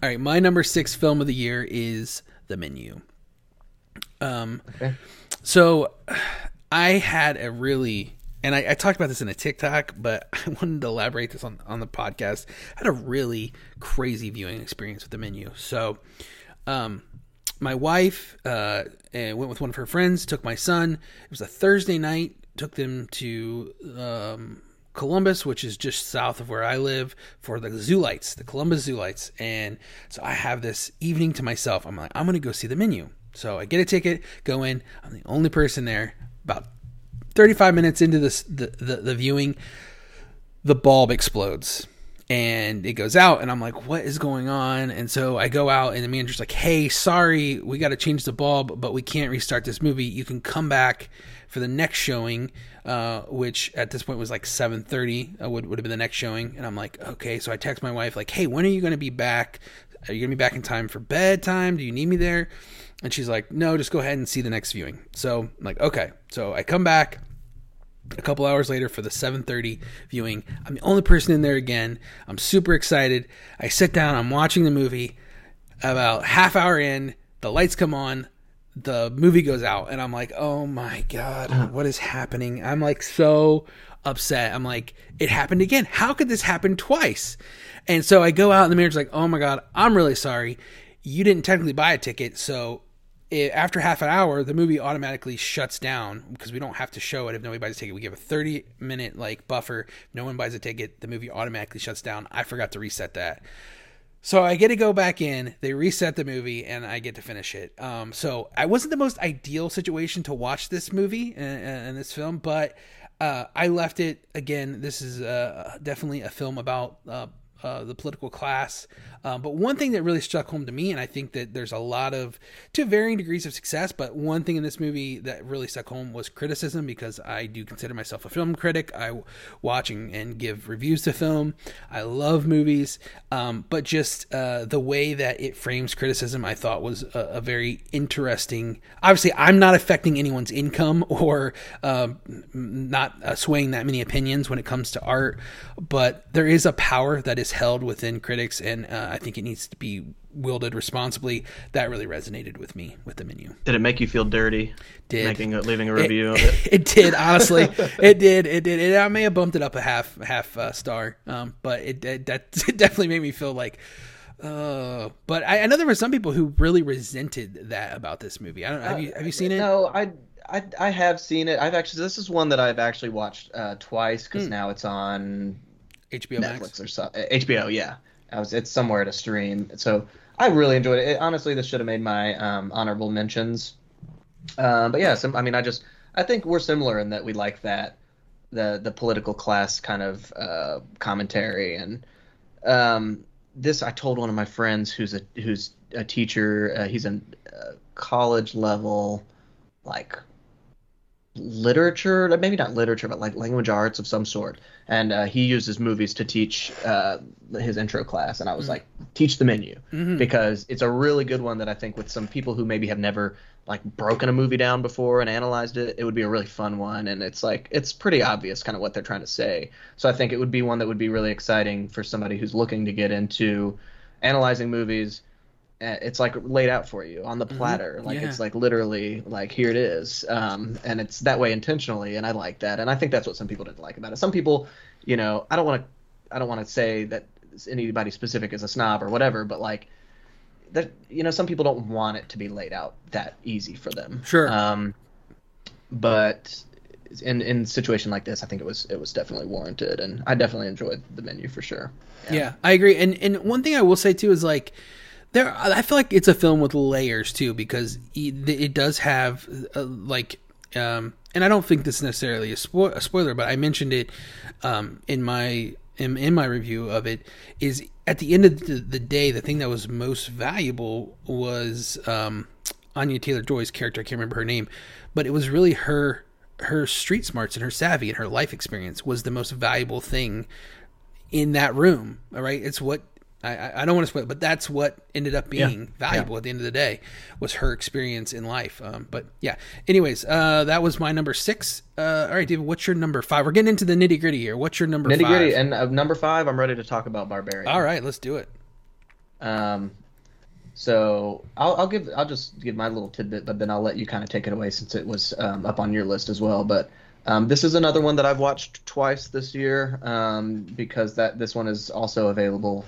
All right, my number six film of the year is The Menu. Um, okay. So I had a really and I, I, talked about this in a TikTok, but [laughs] I wanted to elaborate this on, on the podcast. I had a really crazy viewing experience with the menu. So, um, my wife uh, went with one of her friends, took my son. It was a Thursday night, took them to um, Columbus, which is just south of where I live, for the Zoo Lights, the Columbus Zoo Lights. And so I have this evening to myself. I'm like, I'm going to go see the menu. So I get a ticket, go in. I'm the only person there. About 35 minutes into this the, the, the viewing, the bulb explodes and it goes out and i'm like what is going on? And so i go out and the manager's like hey sorry we got to change the bulb but we can't restart this movie. You can come back for the next showing uh, which at this point was like 7.30 uh, would, would have been the next showing. And i'm like okay. So i text my wife like hey when are you going to be back? Are you going to be back in time for bedtime? Do you need me there and she's like no just go ahead and see the next viewing so I'm like okay so i come back a couple hours later for the 7:30 viewing. I'm the only person in there again. I'm super excited. I sit down, I'm watching the movie. About half hour in, the lights come on, the movie goes out and I'm like, "Oh my god, uh-huh. what is happening?" I'm like so upset. I'm like, "It happened again. How could this happen twice?" And so I go out and the manager's like, "Oh my god, I'm really sorry. You didn't technically buy a ticket, so it, after half an hour, the movie automatically shuts down because we don't have to show it if nobody buys a ticket. We give a 30 minute like buffer. No one buys a ticket, the movie automatically shuts down. I forgot to reset that. So I get to go back in, they reset the movie, and I get to finish it. Um, so I wasn't the most ideal situation to watch this movie and, and this film, but uh, I left it again. This is uh, definitely a film about uh, uh, the political class. Um, but one thing that really struck home to me, and I think that there's a lot of, to varying degrees of success, but one thing in this movie that really stuck home was criticism because I do consider myself a film critic. I watch and, and give reviews to film. I love movies, um, but just uh, the way that it frames criticism, I thought was a, a very interesting. Obviously, I'm not affecting anyone's income [laughs] or uh, not uh, swaying that many opinions when it comes to art, but there is a power that is held within critics, and uh, I think it needs to be wielded responsibly. That really resonated with me with the menu. Did it make you feel dirty? Did making a, leaving a review it, of it? [laughs] It did honestly. it did. It did. It, I may have bumped it up a half half uh, star, um, but it, it that [laughs] it definitely made me feel like. Uh, but I, I know there were some people who really resented that about this movie. I don't. Have you have you seen it? No, I I, I have seen it. I've actually this is one that I've actually watched uh, twice because mm. now it's on HBO Netflix Max? or so. HBO, yeah. I was it's somewhere to stream. So I really enjoyed it. it honestly, this should have made my um, honorable mentions. Um, but yeah, some, I mean, I just I think we're similar in that we like that the the political class kind of uh, commentary and um, this. I told one of my friends who's a who's a teacher. Uh, he's a uh, college level like literature, maybe not literature, but like language arts of some sort. And uh, he uses movies to teach uh, his intro class. And I was mm-hmm. like, teach the menu mm-hmm. because it's a really good one that I think with some people who maybe have never like broken a movie down before and analyzed it, it would be a really fun one. And it's like, it's pretty obvious kind of what they're trying to say. So I think it would be one that would be really exciting for somebody who's looking to get into analyzing movies it's like laid out for you on the mm-hmm. platter mm-hmm. like yeah. it's like literally like here it is um, and it's that way intentionally and i like that and i think that's what some people didn't like about it some people you know i don't want to i don't want to say that anybody specific is a snob or whatever but like that you know some people don't want it to be laid out that easy for them sure um, but in in a situation like this, I think it was it was definitely warranted, and I definitely enjoyed the menu for sure. Yeah. yeah, I agree. And and one thing I will say too is like there I feel like it's a film with layers too because it does have uh, like um and I don't think this is necessarily a, spo- a spoiler, but I mentioned it um in my in, in my review of it is at the end of the, the day the thing that was most valuable was um Anya Taylor Joy's character. I can't remember her name, but it was really her her street smarts and her savvy and her life experience was the most valuable thing in that room. All right, it's what I, I don't want to spoil it, but that's what ended up being yeah. valuable yeah. at the end of the day was her experience in life. Um, but yeah, anyways, uh, that was my number six. Uh, all right, David, what's your number five? We're getting into the nitty gritty here. What's your number? Nitty gritty, and uh, number five, I'm ready to talk about Barbarian. All right, let's do it. Um, so I'll, I'll, give I'll just give my little tidbit, but then I'll let you kind of take it away since it was um, up on your list as well. But um, this is another one that I've watched twice this year um, because that this one is also available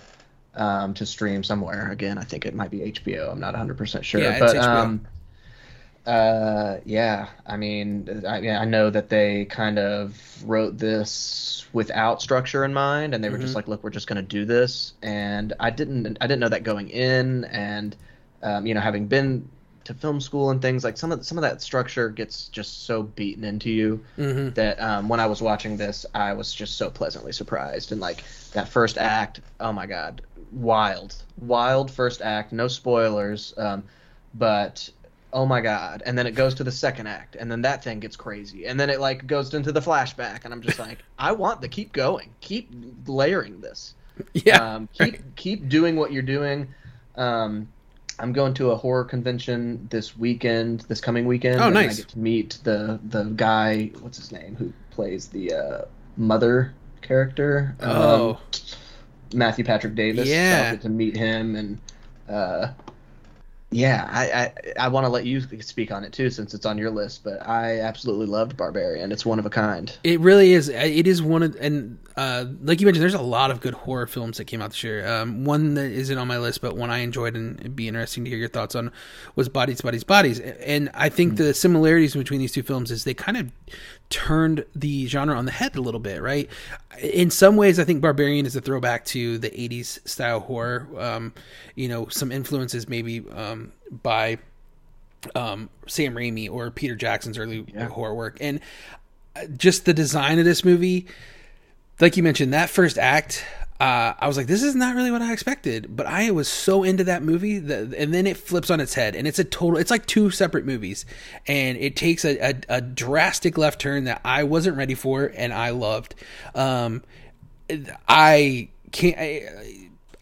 um, to stream somewhere. Again, I think it might be HBO. I'm not 100 percent sure, yeah, but um, uh, yeah, I mean, I, I know that they kind of wrote this without structure in mind, and they were mm-hmm. just like, "Look, we're just going to do this." And I didn't, I didn't know that going in, and um, you know, having been to film school and things like some of some of that structure gets just so beaten into you mm-hmm. that um, when I was watching this, I was just so pleasantly surprised. And like that first act, oh my god, wild, wild first act. No spoilers, um, but oh my god and then it goes to the second act and then that thing gets crazy and then it like goes into the flashback and i'm just like [laughs] i want to keep going keep layering this yeah um, keep right. keep doing what you're doing um, i'm going to a horror convention this weekend this coming weekend oh nice i get to meet the the guy what's his name who plays the uh, mother character oh um, matthew patrick davis yeah so i get to meet him and uh, yeah, I I, I want to let you speak on it too, since it's on your list. But I absolutely loved Barbarian. It's one of a kind. It really is. It is one of, and uh, like you mentioned, there's a lot of good horror films that came out this year. Um, one that isn't on my list, but one I enjoyed and it'd be interesting to hear your thoughts on was Bodies, Bodies, Bodies. And I think mm-hmm. the similarities between these two films is they kind of turned the genre on the head a little bit, right? In some ways, I think Barbarian is a throwback to the 80s style horror. Um, you know, some influences maybe um, by um, Sam Raimi or Peter Jackson's early yeah. horror work. And uh, just the design of this movie, like you mentioned, that first act, uh, I was like, this is not really what I expected, but I was so into that movie that, and then it flips on its head and it's a total, it's like two separate movies and it takes a, a, a drastic left turn that I wasn't ready for and I loved. Um, I can't, I,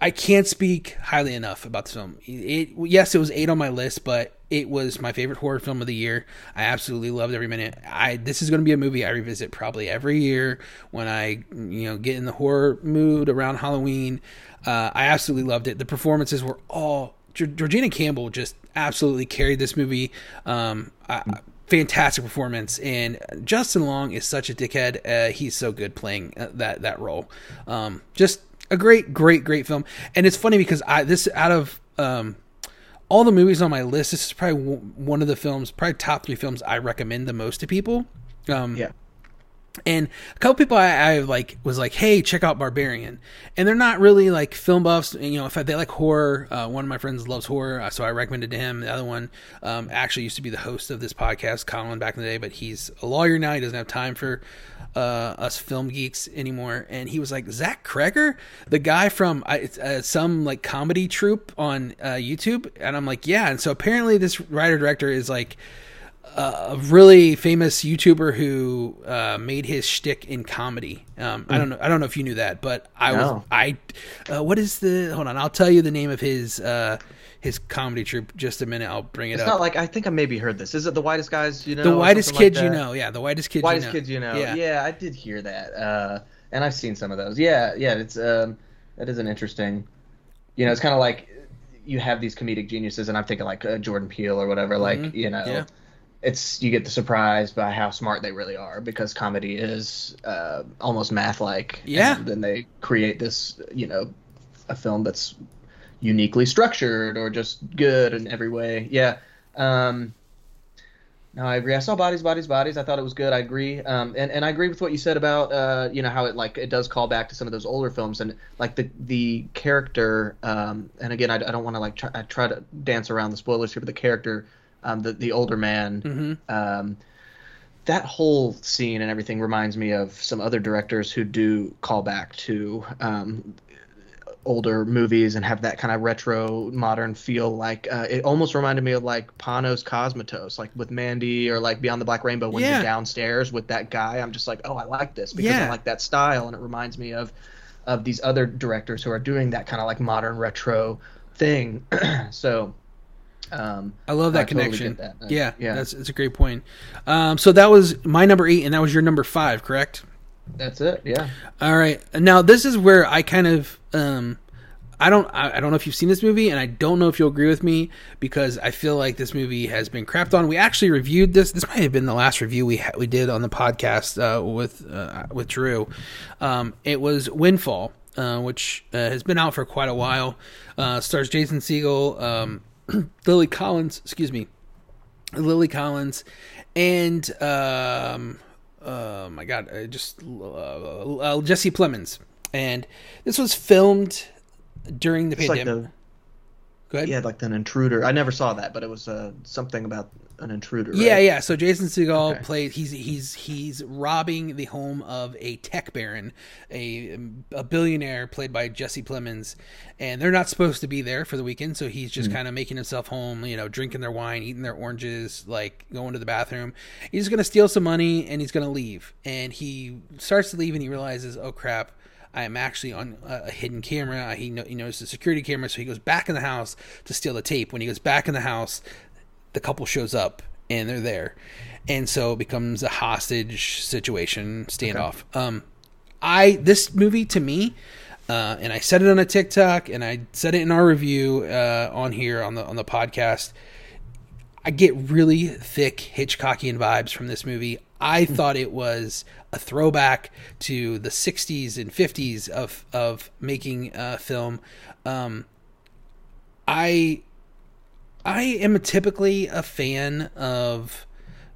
I can't speak highly enough about the film. It, yes, it was eight on my list, but it was my favorite horror film of the year. I absolutely loved every minute. I this is going to be a movie I revisit probably every year when I you know get in the horror mood around Halloween. Uh, I absolutely loved it. The performances were all Georgina Campbell just absolutely carried this movie. Um, I, fantastic performance, and Justin Long is such a dickhead. Uh, he's so good playing uh, that that role. Um, just a great, great, great film. And it's funny because I this out of um, all the movies on my list, this is probably one of the films, probably top three films I recommend the most to people. Um, yeah. And a couple people I, I, like was like, "Hey, check out Barbarian," and they're not really like film buffs. You know, if they like horror, uh, one of my friends loves horror, uh, so I recommended to him. The other one um, actually used to be the host of this podcast, Colin, back in the day, but he's a lawyer now. He doesn't have time for uh, us film geeks anymore. And he was like, Zach Cregger, the guy from uh, some like comedy troupe on uh, YouTube. And I'm like, yeah. And so apparently this writer director is like a really famous YouTuber who uh, made his shtick in comedy. Um, mm. I don't know. I don't know if you knew that, but I no. was. I. Uh, what is the? Hold on. I'll tell you the name of his uh, his comedy troupe just a minute. I'll bring it it's up. It's not like I think I maybe heard this. Is it the whitest guys you know? The whitest kids like you know. Yeah, the whitest kids. Whitest you know. kids you know. Yeah. yeah, I did hear that, uh, and I've seen some of those. Yeah, yeah, it's um, that is an interesting. You know, it's kind of like you have these comedic geniuses, and I'm thinking like uh, Jordan Peele or whatever. Like mm-hmm. you know. Yeah. It's you get the surprise by how smart they really are because comedy is uh, almost math like. Yeah. And then they create this, you know, a film that's uniquely structured or just good in every way. Yeah. Um, No, I agree. I saw Bodies, Bodies, Bodies. I thought it was good. I agree. Um, and, and I agree with what you said about uh, you know how it like it does call back to some of those older films and like the the character. Um, and again, I, I don't want to like try, I try to dance around the spoilers here, but the character, um, the the older man, Mm-hmm. um, that whole scene and everything reminds me of some other directors who do call back to um, older movies and have that kind of retro modern feel like uh, it almost reminded me of like Panos Cosmatos like with Mandy or like Beyond the Black Rainbow when Yeah. you're downstairs with that guy I'm just like oh I like this because Yeah. I like that style and it reminds me of of these other directors who are doing that kind of like modern retro thing [clears throat] so um I love that I totally connection. get that. Uh, yeah, yeah. that's it's a great point. Um, so that was my number eight, and that was your number five, correct? that's it yeah All right. Now this is where I kind of um I don't I, I don't know if you've seen this movie and I don't know if you'll agree with me because I feel like this movie has been crapped on. We actually reviewed this. This might have been the last review we ha- we did on the podcast uh, with uh, with Drew. Um, it was Windfall, uh, which uh, has been out for quite a while. Uh, stars Jason Segel, um, [clears throat] Lily Collins, excuse me, Lily Collins, and um, oh my God, I just uh, uh, Jesse Plemons. And this was filmed during the it's like pandemic. the Go ahead. yeah like an intruder I never saw that but it was uh, something about an intruder right? Yeah, yeah. So Jason Segel Okay. plays. He's he's he's robbing the home of a tech baron, a a billionaire played by Jesse Plemons, and they're not supposed to be there for the weekend. So he's just mm-hmm. kind of making himself home. You know, drinking their wine, eating their oranges, like going to the bathroom. He's gonna steal some money and he's gonna leave. And he starts to leave and he realizes, oh crap. I am actually on a a hidden camera. He, know, he knows the security camera, so he goes back in the house to steal the tape. When he goes back in the house, the couple shows up and they're there and so it becomes a hostage situation standoff um i this movie to me uh, and I said it on a TikTok, and I said it in our review uh, on here on the on the podcast. I get really thick Hitchcockian vibes from this movie. I thought it was a throwback to the '60s and '50s of of making uh, film. Um, I I am typically a fan of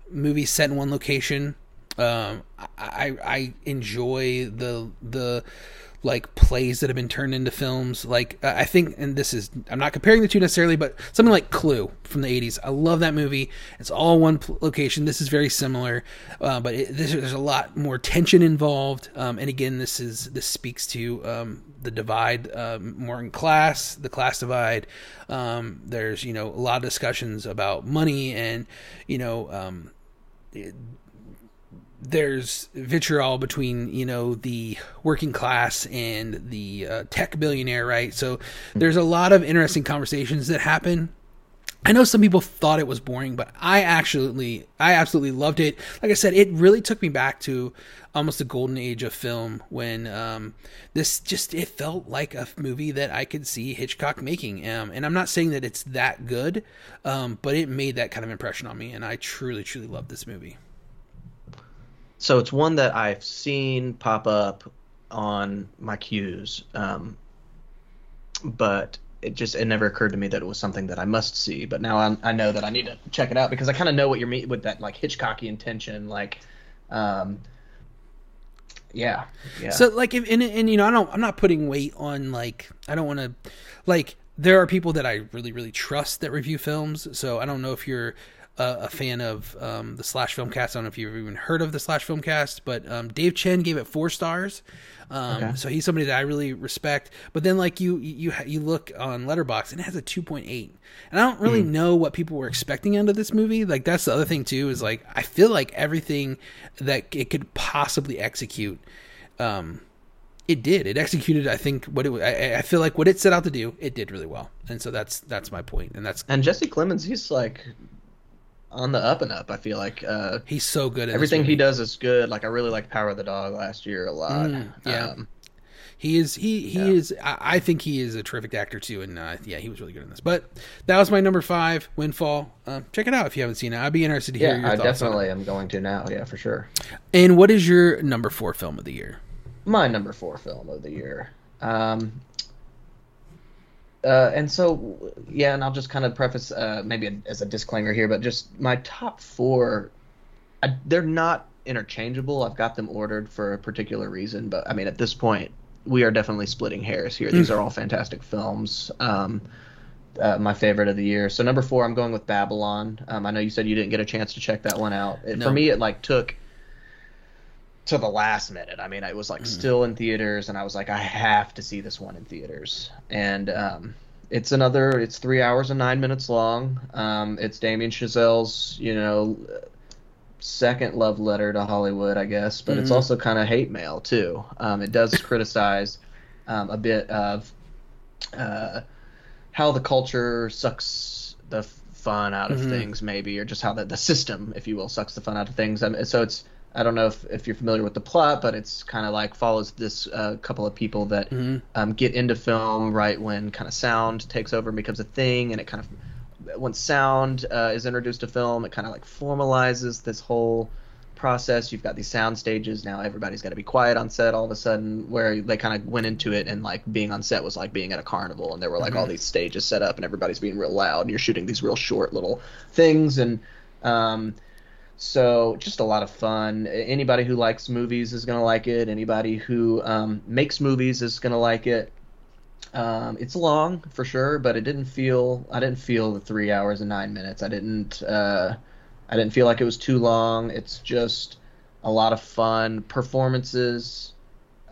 movies set in one location. Um, I I enjoy the the like plays that have been turned into films. Like I think, and this is I'm not comparing the two necessarily, but something like Clue from the '80s. I love that movie. It's all one pl- location. This is very similar, uh, but it, there's, there's a lot more tension involved. Um, and again, this is this speaks to um, the divide um, more in class, the class divide. Um, there's you know a lot of discussions about money and you know. Um, there's vitriol between you know the working class and the uh, tech billionaire, right? So there's a lot of interesting conversations that happen. I know some people thought it was boring, but I actually, I absolutely loved it. Like I said, it really took me back to almost the golden age of film when um, this just it felt like a movie that I could see Hitchcock making. Um, and I'm not saying that it's that good, um, but it made that kind of impression on me, and I truly, truly love this movie. So it's one that I've seen pop up on my queues, um, but it just it never occurred to me that it was something that I must see. But now I'm, I know that I need to check it out because I kind of know what you're meeting with that like Hitchcockian tension, like, um, yeah, yeah. So like if and, and you know I don't I'm not putting weight on like I don't want to like there are people that I really really trust that review films. So I don't know if you're a, a fan of um, the Slash Film Cast. I don't know if you've even heard of the Slash Film Cast, but um, Dave Chen gave it four stars. Um, Okay. So he's somebody that I really respect. But then like you you you look on Letterboxd and it has a 2.8, and I don't really know what people were expecting out of this movie. Like that's the other thing too is like I feel like everything that it could possibly execute um, it did. It executed. I think what it. I, I feel like what it set out to do, it did really well. And so that's that's my point. And that's and Jesse Plemons, he's like on the up and up. I feel like uh, he's so good at everything he does is good. Like I really like Power of the Dog last year a lot. Mm, yeah. Um, He is. He he Yeah. is. I, I think he is a terrific actor too. And uh, yeah, he was really good in this. But that was my number five, Windfall. Um, check it out if you haven't seen it. I'd be interested to hear yeah, your I thoughts on it. definitely am going to now. Yeah, for sure. And what is your number four film of the year? my number four film of the year. Um, Uh, and so, yeah, and I'll just kind of preface uh, maybe as a disclaimer here, but just my top four, I, they're not interchangeable. I've got them ordered for a particular reason, but I mean, at this point, we are definitely splitting hairs here. These mm. are all fantastic films. Um, uh, my favorite of the year. So number four, I'm going with Babylon. Um, I know you said you didn't get a chance to check that one out. It, no. For me, it like took to the last minute. I mean, it was like mm. still in theaters, and I was like, I have to see this one in theaters. And um, it's another. It's three hours and nine minutes long. Um, it's Damien Chazelle's, you know, second love letter to Hollywood, I guess, but mm-hmm. it's also kind of hate mail too. Um, it does [laughs] criticize um, a bit of. Uh, how the culture sucks the fun out of mm-hmm. things, maybe, or just how the, the system, if you will, sucks the fun out of things. Um, so it's I don't know if, if you're familiar with the plot, but it's kind of like follows this uh, couple of people that mm-hmm. um, get into film right when kind of sound takes over and becomes a thing, and it kind of once sound uh, is introduced to film, it kind of like formalizes this whole process. You've got these sound stages. Now everybody's got to be quiet on set all of a sudden, where they kind of went into it and like being on set was like being at a carnival and there were like mm-hmm. all these stages set up and everybody's being real loud and you're shooting these real short little things and um, so just a lot of fun. Anybody who likes movies is gonna like it. Anybody who um, makes movies is gonna like it. Um, it's long for sure, but it didn't feel. I didn't feel the three hours and nine minutes. I didn't. Uh, I didn't feel like it was too long. It's just a lot of fun performances.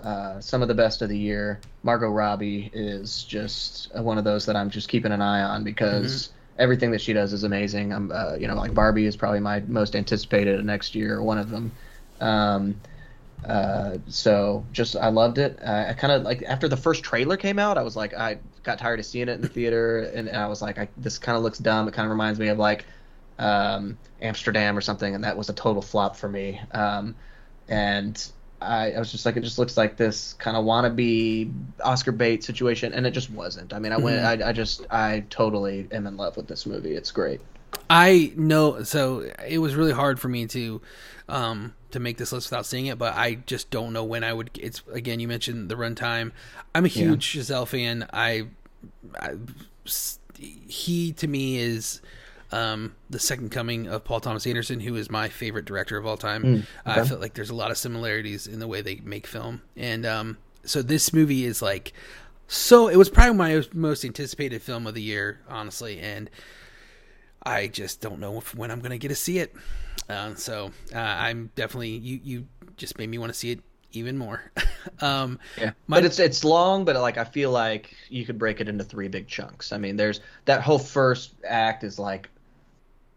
Uh, some of the best of the year. Margot Robbie is just one of those that I'm just keeping an eye on because mm-hmm. Everything that she does is amazing. I'm, uh, you know, like Barbie is probably my most anticipated next year, one of them. Um, uh, so just I loved it. I, I kind of like after the first trailer came out, I was like I got tired of seeing it in the theater, and, and I was like, I, this kind of looks dumb. It kind of reminds me of like um, Amsterdam or something, and that was a total flop for me. Um, and I, I, was just like, it just looks like this kind of wannabe Oscar bait situation, and it just wasn't. I mean, I mm-hmm. went, I, I just, I totally am in love with this movie. It's great. I know, so it was really hard for me to, um, to make this list without seeing it, but I just don't know when I would. It's again, you mentioned the runtime. I'm a huge yeah. Chazelle fan. I, I, he to me is um, the second coming of Paul Thomas Anderson, who is my favorite director of all time. Mm, okay. I feel like there's a lot of similarities in the way they make film, and um, so this movie is like so. It was probably my most anticipated film of the year, honestly, and I just don't know if, when I'm going to get to see it. Uh, so uh, I'm definitely you. You just made me want to see it even more. [laughs] um, yeah, my, but it's it's long, but like I feel like you could break it into three big chunks. I mean, there's that whole first act is like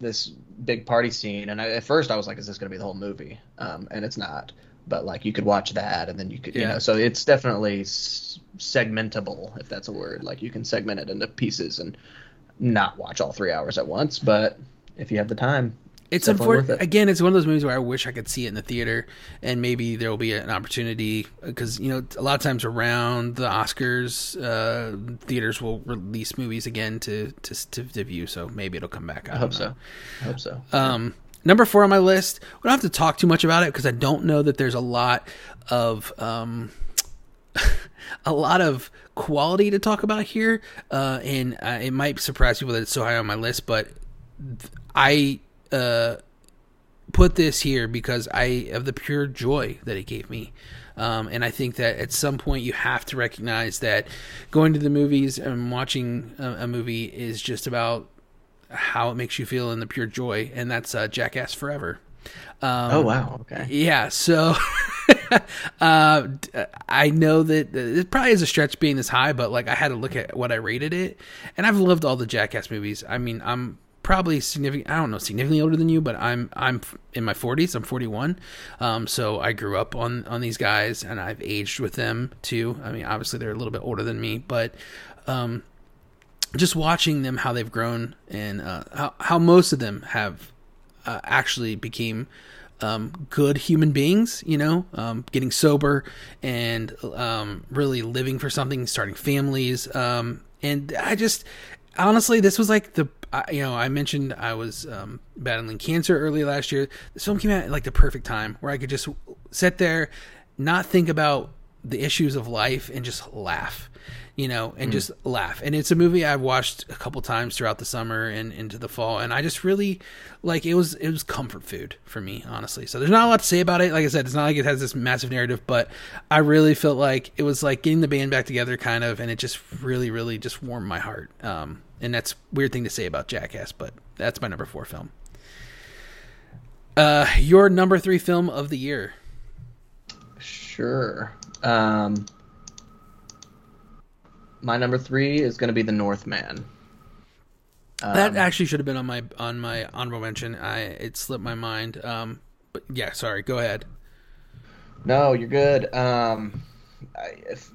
this big party scene, and I, at first I was like, "Is this going to be the whole movie?" Um, and it's not. But like you could watch that, and then you could, yeah. you know, so it's definitely s- segmentable, if that's a word. Like you can segment it into pieces and not watch all three hours at once. But if you have the time, it's unfortunate. It. Again, it's one of those movies where I wish I could see it in the theater, and maybe there will be an opportunity because you know a lot of times around the Oscars, uh, theaters will release movies again to, to to, to view. So maybe it'll come back. I, I hope know. so. I hope so. Um, number four on my list. We don't have to talk too much about it because I don't know that there's a lot of um, [laughs] a lot of quality to talk about here, uh, and uh, it might surprise people that it's so high on my list, but I uh, put this here because I of the pure joy that it gave me. Um, and I think that at some point you have to recognize that going to the movies and watching a, a movie is just about how it makes you feel in the pure joy, and that's uh, Jackass Forever. Um, oh wow! Okay. Yeah. So [laughs] uh, I know that it probably is a stretch being this high, but like I had to look at what I rated it, and I've loved all the Jackass movies. I mean, I'm probably significant. I don't know, significantly older than you, but I'm I'm in my 40s. I'm 41, um, so I grew up on on these guys, and I've aged with them too. I mean, obviously they're a little bit older than me, but um, just watching them how they've grown and uh, how how most of them have uh, actually became. Um, good human beings, you know, um, getting sober and um, really living for something, starting families. Um, and I just, honestly, this was like the I, you know, I mentioned I was um, battling cancer early last year. This film came out at like the perfect time where I could just sit there, not think about the issues of life and just laugh you know, and Mm. just laugh. And it's a movie I've watched a couple times throughout the summer and into the fall, and I just really like it was it was comfort food for me, honestly. So there's not a lot to say about it. Like I said, it's not like it has this massive narrative, but I really felt like it was like getting the band back together, kind of, and it just really, really just warmed my heart. Um, and that's a weird thing to say about Jackass, but that's my number four film. Uh, your number three film of the year. Sure. Um, my number three is going to be The Northman. Um, That actually should have been on my on my honorable mention. I it slipped my mind. Um, but yeah, sorry. Go ahead. No, you're good. Um, I, if,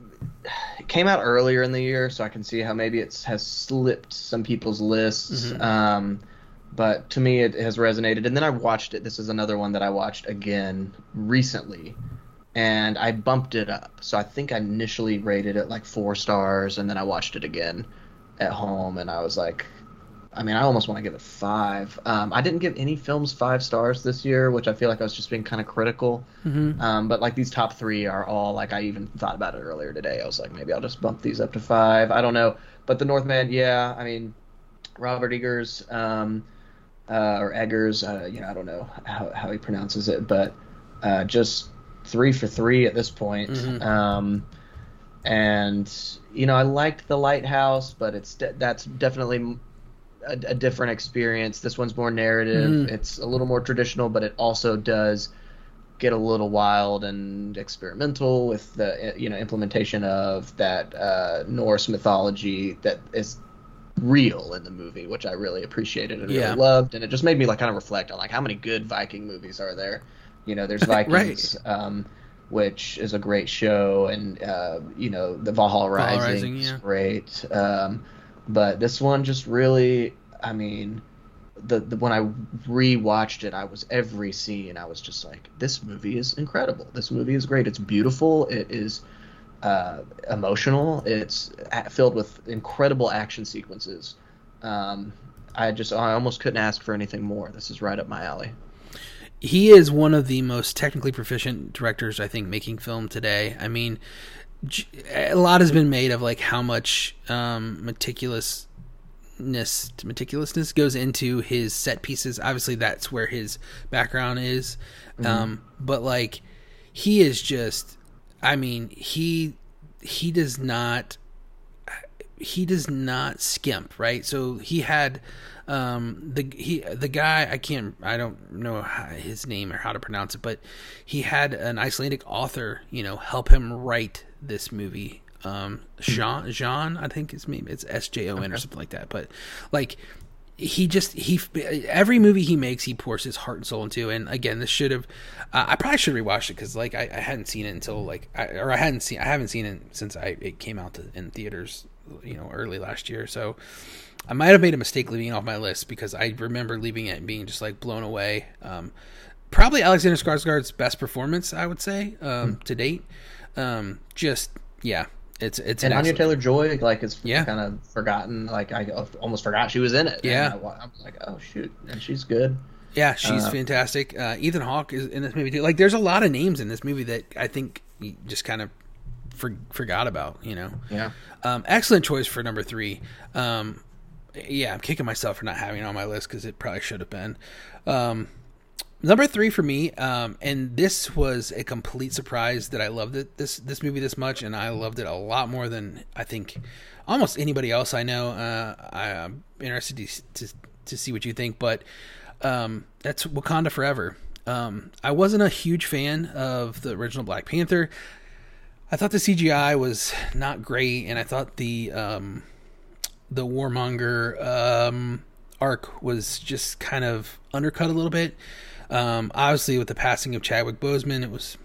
it came out earlier in the year, so I can see how maybe it has slipped some people's lists. Mhm. Um, but to me, it has resonated. And then I watched it. This is another one that I watched again recently, and I bumped it up. So I think I initially rated it like four stars, and then I watched it again at home, and I was like, I mean, I almost want to give it five. Um, I didn't give any films five stars this year, which I feel like I was just being kind of critical. Mm-hmm. Um, but like these top three are all like I even thought about it earlier today. I was like, maybe I'll just bump these up to five. I don't know, but the Northman, yeah. I mean, Robert Eggers, um, uh, or Eggers, uh, you know, I don't know how how he pronounces it, but uh, just three for three at this point. Mhm. Um, and you know, I liked the Lighthouse, but it's de- that's definitely a, a different experience. This one's more narrative. Mhm. It's a little more traditional, but it also does get a little wild and experimental with the you know implementation of that uh, Norse mythology that is real in the movie, which I really appreciated and Yeah. really loved, and it just made me like kind of reflect on like how many good Viking movies are there. You know, there's [laughs] Vikings, um, which is a great show, and uh, you know the Valhalla Valhalla Rising, Rising, is yeah. great. Um, but this one just really, I mean, the, the when I rewatched it, I was every scene I was just like, this movie is incredible. This movie is great. It's beautiful. It is uh, emotional. It's filled with incredible action sequences. Um, I just I almost couldn't ask for anything more. This is right up my alley. He is one of the most technically proficient directors I think making film today. I mean, a lot has been made of like how much um, meticulousness meticulousness goes into his set pieces. Obviously, that's where his background is. Um, but like, he is just. I mean, he he does not he does not skimp, right? So he had um the he the guy I can't I don't know his name or how to pronounce it, but he had an Icelandic author, you know, help him write this movie. Um Jean Jean, I think his name it's S J O N or something like that. But like he just he every movie he makes he pours his heart and soul into and again this should have uh, i probably should rewatch it because like I, I hadn't seen it until like I, or i hadn't seen i haven't seen it since i it came out to, in theaters you know early last year so i might have made a mistake leaving it off my list because i remember leaving it and being just like blown away um probably alexander skarsgård's best performance i would say um to date um just yeah it's it's And an Anya Taylor Joy, like, is Yeah. kind of forgotten. Like, I almost forgot she was in it. Yeah. And I, I'm like, oh shoot, and she's good. Yeah, she's Uh, fantastic. Uh, Ethan Hawke is in this movie too. Like, there's a lot of names in this movie that I think you just kind of for, forgot about. You know, Yeah. um, excellent choice for number three. Um, yeah, I'm kicking myself for not having it on my list because it probably should have been. Um, number three for me, um, and this was a complete surprise that I loved it this this movie this much, and I loved it a lot more than I think almost anybody else I know. Uh, I, I'm interested to, to to see what you think, but um, that's Wakanda Forever. Um, I wasn't a huge fan of the original Black Panther. I thought the CGI was not great, and I thought the um, the Warmonger um, arc was just kind of undercut a little bit. Um, obviously, with the passing of Chadwick Boseman, it was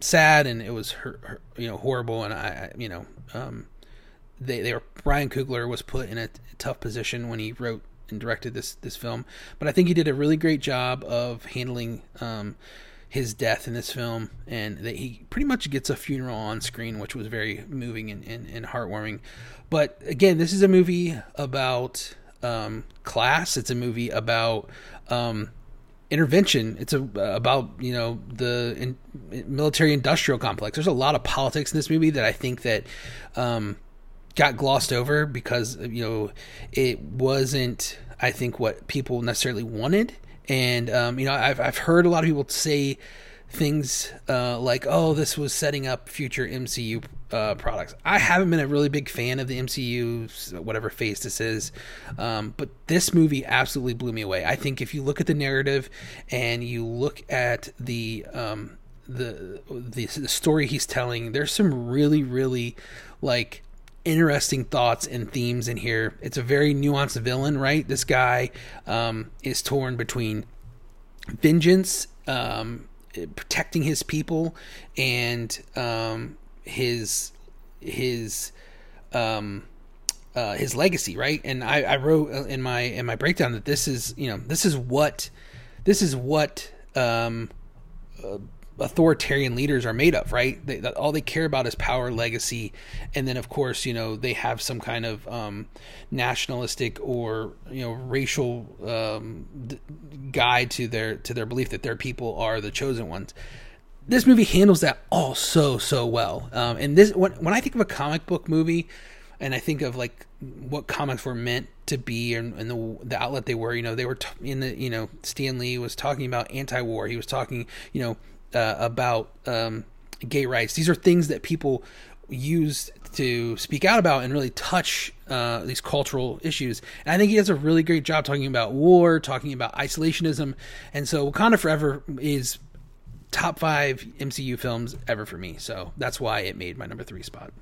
sad and it was her, her, you know horrible, and I, you know um, they they were Ryan Coogler was put in a tough position when he wrote and directed this this film, but I think he did a really great job of handling um, his death in this film, and that he pretty much gets a funeral on screen, which was very moving and, and, and heartwarming. But again, this is a movie about um, class. It's a movie about um, intervention. It's a, about you know the in, military industrial complex. There's a lot of politics in this movie that I think that um, got glossed over because you know it wasn't. I think what people necessarily wanted, and um, you know I've I've heard a lot of people say things uh, like, "Oh, this was setting up future MCU uh, products." I haven't been a really big fan of the MCU, whatever phase this is, um, but this movie absolutely blew me away. I think if you look at the narrative and you look at the um, the, the the story he's telling, there's some really really like interesting thoughts and themes in here. It's a very nuanced villain, right? This guy um, is torn between vengeance um, protecting his people and um, his his um, uh, his legacy, right? And I, I wrote in my in my breakdown that this is you know this is what this is what um, uh, authoritarian leaders are made of, right? They, all they care about is power, legacy, and then of course, you know, they have some kind of um, nationalistic or you know racial um, d- guide to their to their belief that their people are the chosen ones. This movie handles that all so so well, um, and this when when I think of a comic book movie, and I think of like what comics were meant to be and, and the the outlet they were. You know, they were t- in the you know Stan Lee was talking about anti-war. He was talking you know uh, about um, gay rights. These are things that people use to speak out about and really touch uh, these cultural issues. And I think he does a really great job talking about war, talking about isolationism. And so Wakanda Forever is top five MCU films ever for me. So that's why it made my number three spot.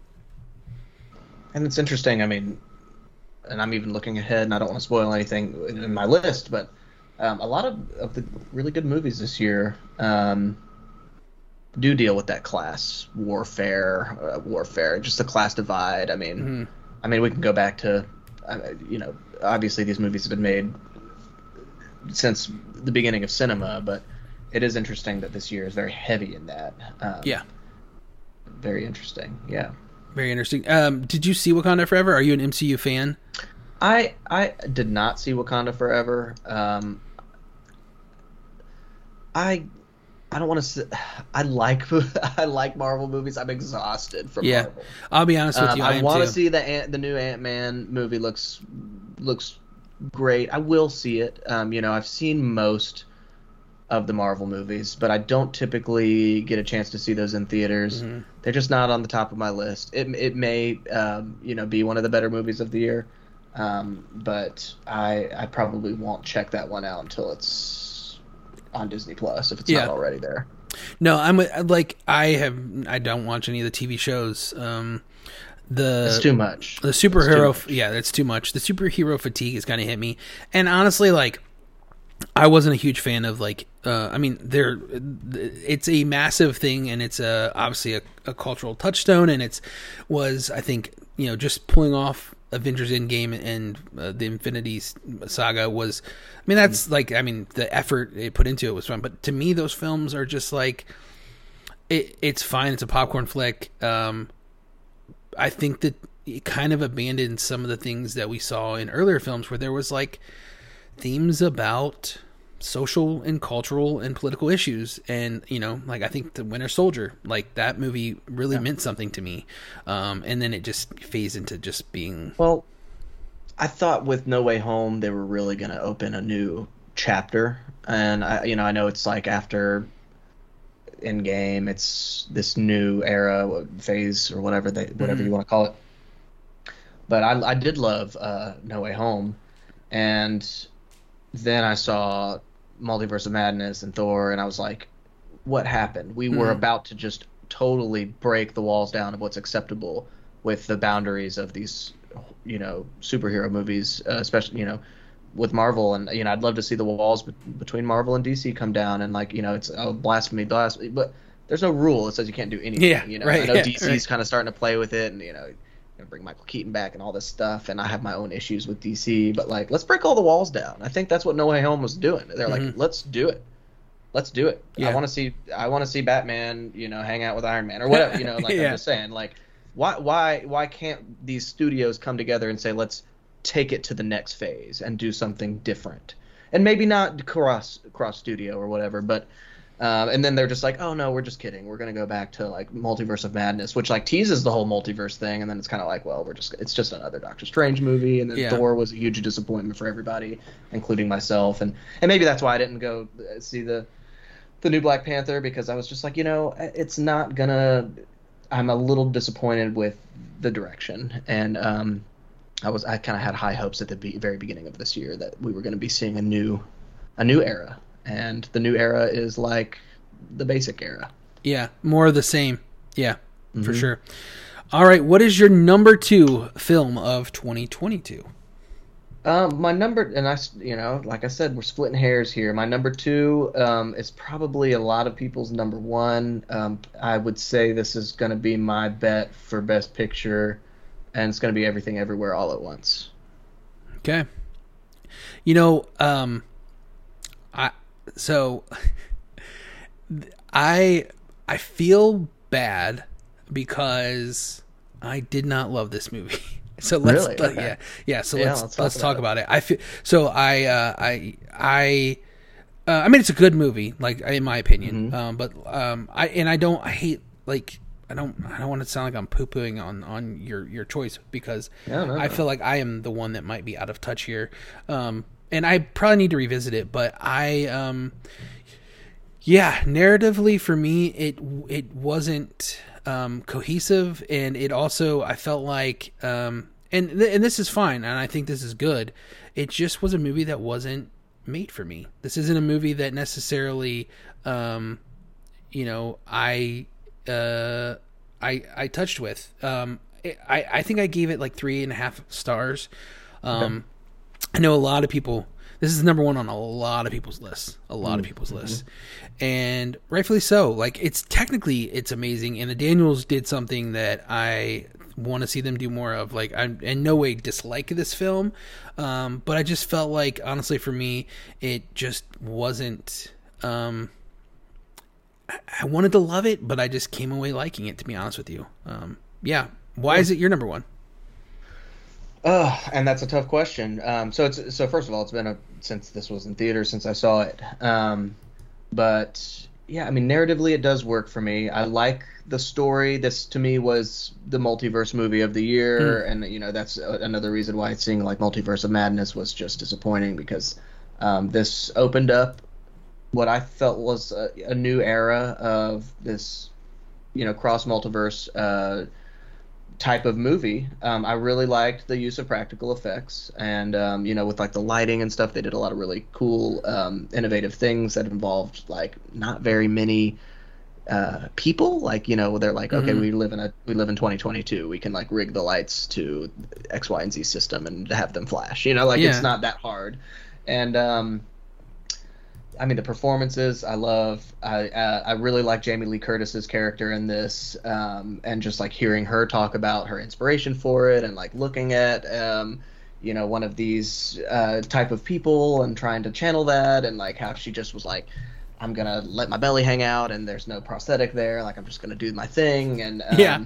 And it's interesting. I mean, and I'm even looking ahead, and I don't want to spoil anything in my list, but um, a lot of, of the really good movies this year. Um, do deal with that class warfare, uh, warfare, just the class divide. I mean, mm-hmm. I mean, we can go back to, uh, you know, obviously these movies have been made since the beginning of cinema, but it is interesting that this year is very heavy in that. Um, yeah. Very interesting. Yeah. Very interesting. Um, did you see Wakanda Forever? Are you an MCU fan? I I did not see Wakanda Forever. Um, I I don't want to. I like [laughs] I like Marvel movies. I'm exhausted from yeah. Marvel. I'll be honest with um, you. I, I want to see the Ant, the new Ant Man movie. looks looks great. I will see it. Um, you know, I've seen most of the Marvel movies, but I don't typically get a chance to see those in theaters. Mm-hmm. They're just not on the top of my list. It it may um, you know be one of the better movies of the year, um, but I I probably won't check that one out until it's on Disney Plus if it's yeah. not already there. No, I'm like I have I don't watch any of the TV shows. Um, the it's too much. The superhero, much. yeah, that's too much. The superhero fatigue is kind of hit me, and honestly, like I wasn't a huge fan of like. Uh, I mean, there, it's a massive thing, and it's a obviously a, a cultural touchstone, and it's was I think you know just pulling off Avengers Endgame and uh, the Infinity Saga was, I mean, that's mm-hmm. like, I mean, the effort it put into it was fun, but to me, those films are just like, it, it's fine. It's a popcorn flick. Um, I think that it kind of abandoned some of the things that we saw in earlier films where there was like themes about social and cultural and political issues. And you know like i think the winter soldier like that movie really yeah. meant something to me. Um and then it just phased into just being well i thought with no way home they were really going to open a new chapter. And i you know i know it's like after Endgame it's this new era phase or whatever they whatever mm-hmm. you want to call it. But i i did love uh no way home. And then I saw Multiverse of Madness and Thor, and I was like, what happened? We were about to just totally break the walls down of what's acceptable with the boundaries of these, you know, superhero movies, uh, especially, you know, with Marvel. And, you know, I'd love to see the walls be- between Marvel and DC come down and, like, you know, it's oh, blasphemy, blasphemy. But there's no rule that says you can't do anything. Yeah, you know, right, I know [laughs] yeah, DC's right. kind of starting to play with it, and, you know, gonna bring Michael Keaton back and all this stuff, and I have my own issues with DC. But like, let's break all the walls down. I think that's what No Way Home was doing. They're mm-hmm. like, let's do it. Let's do it. Yeah. I want to see. I want to see Batman. You know, hang out with Iron Man or whatever. You know, [laughs] like yeah. I'm just saying, like, why, why, why can't these studios come together and say, let's take it to the next phase and do something different? and maybe not cross cross studio or whatever, but um, and then they're just like, oh no, we're just kidding. We're gonna go back to like multiverse of madness, which like teases the whole multiverse thing, and then it's kind of like, well, we're just it's just another Doctor Strange movie, and then Yeah. Thor was a huge disappointment for everybody, including myself, and and maybe that's why I didn't go uh, see the the new Black Panther because I was just like, you know, it's not gonna. I'm a little disappointed with the direction, and um, I was I kind of had high hopes at the be- very beginning of this year that we were going to be seeing a new a new era, and the new era is like the basic era. Yeah, more of the same. Yeah, for Mhm. sure. All right, what is your number two film of 2022? Um, my number, and I, you know, like I said, we're splitting hairs here. My number two um, is probably a lot of people's number one. Um, I would say this is going to be my bet for Best Picture, and it's going to be Everything Everywhere All at Once. Okay. You know, um, so I I feel bad because I did not love this movie. [laughs] So let's Really? let- Okay. yeah yeah. So Yeah, let's let's let's, talk talk about about it. I feel so I uh, I I. Uh, I mean, it's a good movie, like in my opinion. Mm-hmm. Um, but um, I and I don't. I hate like I don't. I don't want to sound like I'm poo pooing on on your your choice because No, no, I no. feel like I am the one that might be out of touch here. Um, and I probably need to revisit it, but I um, yeah, narratively for me, it it wasn't um, cohesive, and it also I felt like um, and th- and this is fine, and I think this is good. It just was a movie that wasn't made for me. This isn't a movie that necessarily, um, you know, I uh, I I touched with. Um, I I think I gave it like three and a half stars. Um, I know a lot of people. This is number one on a lot of people's lists. A lot of people's lists, and rightfully so. Like it's technically it's amazing, and the Daniels did something that I want to see them do more of. Like I'm in no way dislike this film, um, but I just felt like honestly for me, it just wasn't. Um, I- I wanted to love it, but I just came away liking it. To be honest with you, um, yeah. Why is it your number one? Oh, and that's a tough question. Um, so it's so first of all, it's been a since this was in theater since I saw it. Um, but yeah, I mean, narratively, it does work for me. I like the story. This to me was the multiverse movie of the year, and you know that's a- another reason why seeing like Multiverse of Madness was just disappointing because um, this opened up what I felt was a, a new era of this, you know, cross multiverse. Uh, type of movie. Um, I really liked the use of practical effects, and um, you know, with like the lighting and stuff, they did a lot of really cool, um, innovative things that involved like not very many uh, people. Like you know, they're like, okay, Mhm. we live in a we live in 2022. We can like rig the lights to X, Y, and Z system and have them flash. You know, like Yeah. it's not that hard, and um, I mean the performances I love. I uh, I really like Jamie Lee Curtis's character in this, um, and just like hearing her talk about her inspiration for it, and like looking at um, you know one of these uh, type of people and trying to channel that, and like how she just was like. I'm gonna let my belly hang out, and there's no prosthetic there. Like I'm just gonna do my thing, and [laughs] um, Yeah.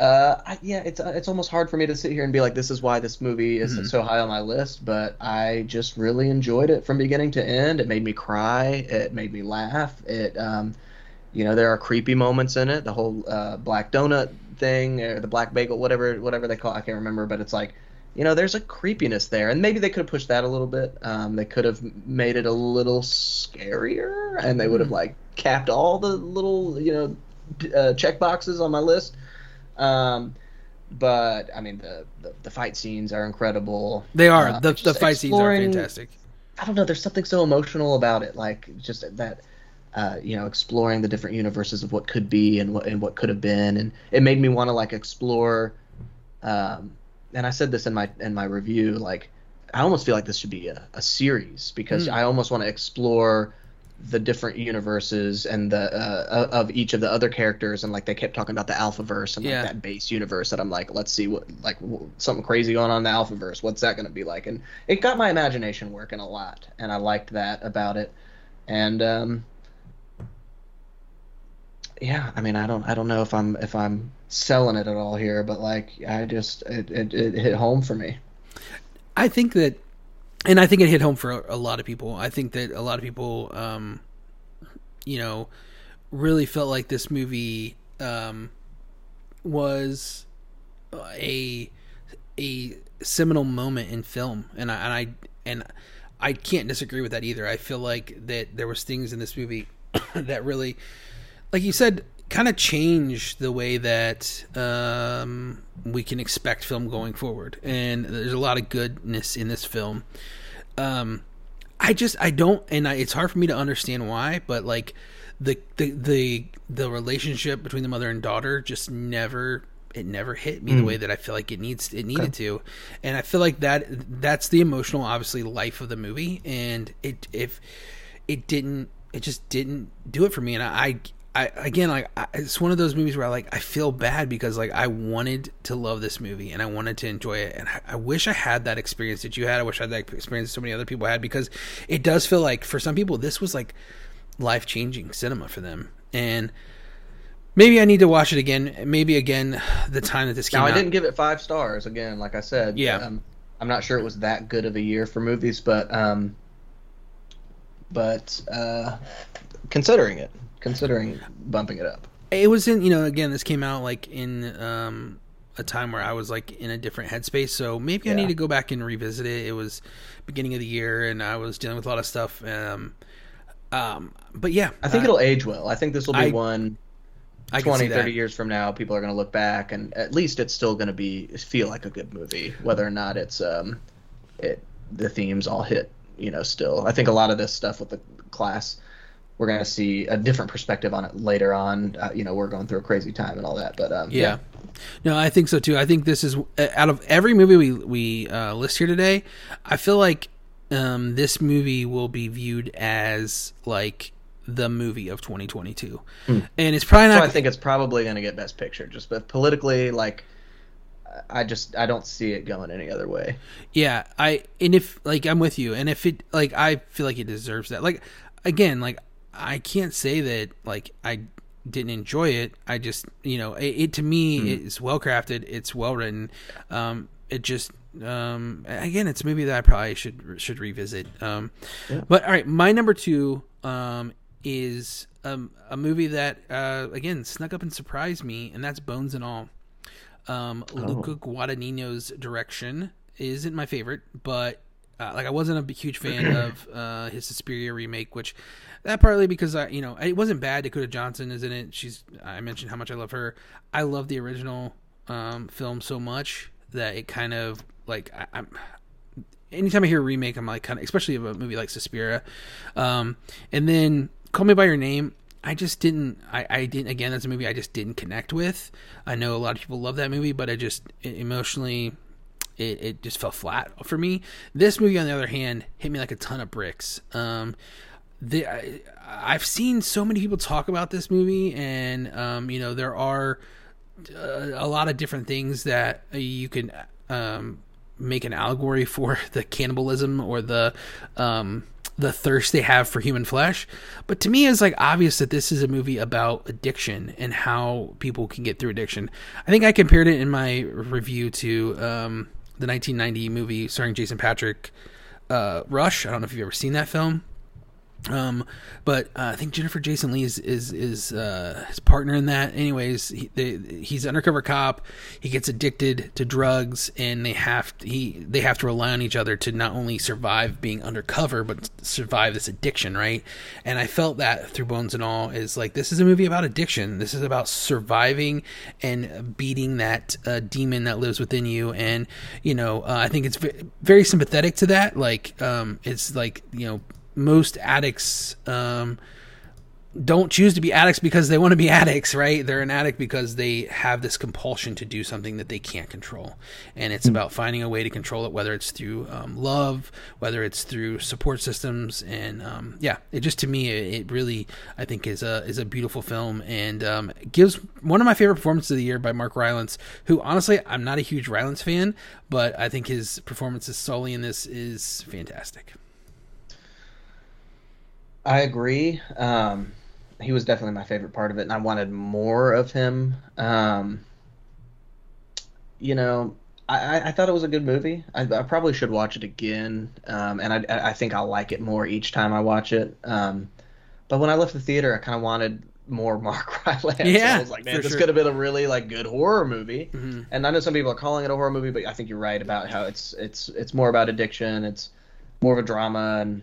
Uh, I, yeah, it's uh, it's almost hard for me to sit here and be like, this is why this movie is Mhm. so high on my list. But I just really enjoyed it from beginning to end. It made me cry. It made me laugh. It, um, you know, there are creepy moments in it. The whole uh, black donut thing, or the black bagel, whatever whatever they call, it, I can't remember. But it's like, you know, there's a creepiness there, and maybe they could have pushed that a little bit. Um, they could have made it a little scarier, and they would have Hmm. like capped all the little, you know, uh, check boxes on my list. Um, but I mean, the, the the fight scenes are incredible. They are Uh, the the fight scenes are fantastic. I don't know. There's something so emotional about it, like just that. Uh, you know, exploring the different universes of what could be and what and what could have been, and it made me want to like explore. Um, and I said this in my in my review, like I almost feel like this should be a, a series because Mm. I almost want to explore the different universes and the uh, of each of the other characters, and like they kept talking about the Alphaverse and Yeah. like that base universe that I'm like, let's see what like something crazy going on in the Alphaverse. What's that going to be like? And it got my imagination working a lot, and I liked that about it. And um, yeah, I mean, I don't, I don't know if I'm if I'm selling it at all here, but like, I just it it, it hit home for me. I think that and I think it hit home for a, a lot of people. I think that a lot of people, um, you know, really felt like this movie um, was a a seminal moment in film, and I and I and I can't disagree with that either. I feel like that there was things in this movie [coughs] that really, like you said, kind of change the way that um, we can expect film going forward. And there's a lot of goodness in this film. Um, I just I don't, and I, it's hard for me to understand why, but like the the the the relationship between the mother and daughter just never it never hit me mm. the way that I feel like it needs it needed okay. to, and I feel like that that's the emotional obviously life of the movie, and it if it didn't it just didn't do it for me, and I I again like I, it's one of those movies where I like I feel bad because like I wanted to love this movie and I wanted to enjoy it and I, I, wish I had that experience that you had. I wish I had that experience that so many other people had because it does feel like for some people this was like life changing cinema for them and maybe I need to watch it again. Maybe again the time that this came now, out. I didn't give it five stars again, like I said. Yeah, um, I'm not sure it was that good of a year for movies, but um, but uh, considering it considering bumping it up. It was in, you know, again, this came out like in um, a time where I was like in a different headspace. So maybe yeah. I need to go back and revisit it. It was beginning of the year, and I was dealing with a lot of stuff. Um, um, but yeah, I think uh, it'll age well. I think this will be I, one. I 20, 30 years from now, people are going to look back, and at least it's still going to be feel like a good movie, whether or not it's um, it the themes all hit. You know, still, I think a lot of this stuff with the class we're going to see a different perspective on it later on. Uh, you know, we're going through a crazy time and all that, but um, yeah. yeah. No, I think so too. I think this is out of every movie we we uh, list here today. I feel like um, this movie will be viewed as like the movie of 2022, mm. and it's probably not. So I think it's probably going to get Best Picture, just but politically, like I just I don't see it going any other way. Yeah, I and if like I'm with you, and if it like I feel like it deserves that. Like again, like I can't say that like I didn't enjoy it. I just you know it, it to me mm. it's well crafted. It's well written. Um, it just um, again it's a movie that I probably should should revisit. Um, yeah. But all right, my number two um, is um, a movie that uh, again snuck up and surprised me, and that's Bones and All. Um, oh. Luca Guadagnino's direction isn't my favorite, but uh, like I wasn't a huge fan [clears throat] of uh, his Suspiria remake, which that partly because I, you know, it wasn't bad. Dakota Johnson is in it. She's I mentioned how much I love her. I love the original um, film so much that it kind of like I, am Anytime I hear a remake, I'm like kind of, especially of a movie like Suspiria, um, and then Call Me by Your Name. I just didn't. I, I didn't. Again, that's a movie I just didn't connect with. I know a lot of people love that movie, but I just emotionally it, it just fell flat for me. This movie, on the other hand, hit me like a ton of bricks. Um, the, I, I've seen so many people talk about this movie, and um, you know there are uh, a lot of different things that you can um, make an allegory [laughs] for the cannibalism or the um, the thirst they have for human flesh. But to me, it's like obvious that this is a movie about addiction and how people can get through addiction. I think I compared it in my review to um, the 1990 movie starring Jason Patric, uh, Rush. I don't know if you've ever seen that film. Um, but uh, I think Jennifer Jason Lee is is, is uh, his partner in that. Anyways, he, they, he's undercover cop. He gets addicted to drugs, and they have to, he they have to rely on each other to not only survive being undercover, but survive this addiction, right? And I felt that through Bones and All is like this is a movie about addiction. This is about surviving and beating that uh, demon that lives within you. And you know, uh, I think it's very sympathetic to that. Like, um, it's like you know most addicts um, don't choose to be addicts because they want to be [laughs] addicts, right? They're an addict because they have this compulsion to do something that they can't control. And it's mm about finding a way to control it, whether it's through um, love, whether it's through support systems. And um, yeah, it just to me, it, it, really, I think, is a is a beautiful film and um, gives one of my favorite performances of the year by Mark Rylance, who honestly, I'm not a huge Rylance fan, but I think his performance as Sully in this is fantastic. I agree. Um, he was definitely my favorite part of it, and I wanted more of him. Um, you know, I, I thought it was a good movie. I, I probably should watch it again, um, and I, I think I'll like it more each time I watch it. Um, but when I left the theater, I kind of wanted more [laughs] Mark Rylance. Yeah, I was like, man, this sure. could have been a really like good horror movie. Mhm. And I know some people are calling it a horror movie, but I think you're right about how it's it's it's more about addiction. It's more of a drama, and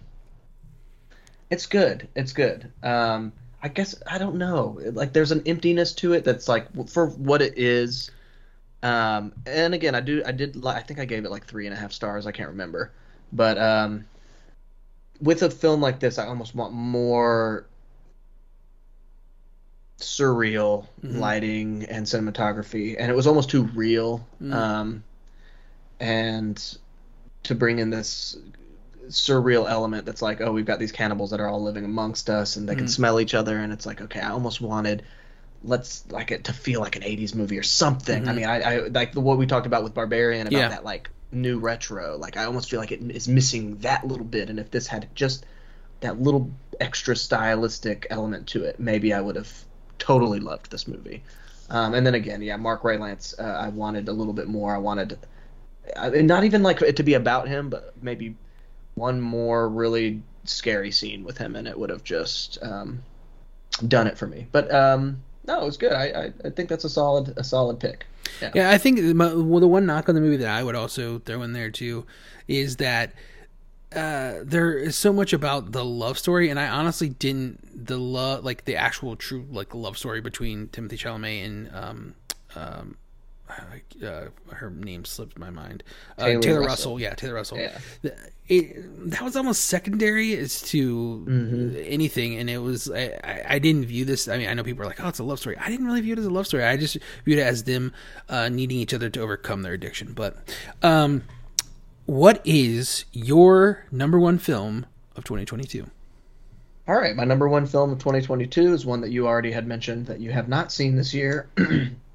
it's good. It's good. Um, I guess I don't know. Like, there's an emptiness to it that's like for what it is. Um, and again, I do I did I think I gave it like three and a half stars. I can't remember, but um, with a film like this, I almost want more surreal Mhm. lighting and cinematography, and it was almost too real. Mm. Um, and to bring in this surreal element that's like, oh, we've got these cannibals that are all living amongst us, and they can Mhm. smell each other, and it's like, okay, I almost wanted let's like it to feel like an 80s movie or something. I Mhm. mean, I, I like the, what we talked about with Barbarian about Yeah. that like new retro. Like I almost feel like it is missing that little bit, and if this had just that little extra stylistic element to it, maybe I would have totally loved this movie. Um, and then again, yeah, Mark Rylance, uh, I wanted a little bit more. I wanted, I mean, not even like it to be about him, but maybe one more really scary scene with him, and it would have just um, done it for me. But um, no, it was good. I, I, I think that's a solid a solid pick. Yeah. Yeah, I think my, well, the one knock on the movie that I would also throw in there too is that uh, there is so much about the love story, and I honestly didn't the love like the actual true like love story between Timothée Chalamet and um um. Uh, her name slipped my mind. Uh, Taylor Taylor, Russell. Russell. yeah, Taylor Russell. Yeah. It, that was almost secondary as to Mhm. anything, and it was I, I, I didn't view this. I mean, I know people are like, "Oh, it's a love story." I didn't really view it as a love story. I just viewed it as them uh, needing each other to overcome their addiction. But, um, what is your number one film of 2022? All right, my number one film of 2022 is one that you already had mentioned that you have not seen this year, [clears throat]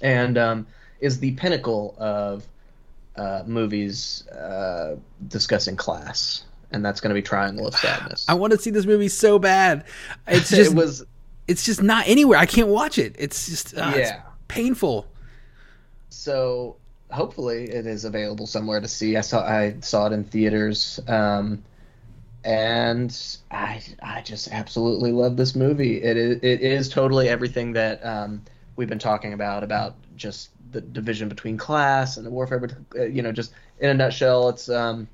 and um, is the pinnacle of uh, movies uh, discussing class, and that's going to be Triangle of Sadness. I want to see this movie so bad. It's [laughs] just it was it's just not anywhere. I can't watch it. It's just uh, it's painful. so hopefully it is available somewhere to see. I saw I saw it in theaters, um, and I I just absolutely love this movie. It is it is totally everything that um, we've been talking about about just the division between class and the warfare. bet- uh, You know, just in a nutshell, it's um,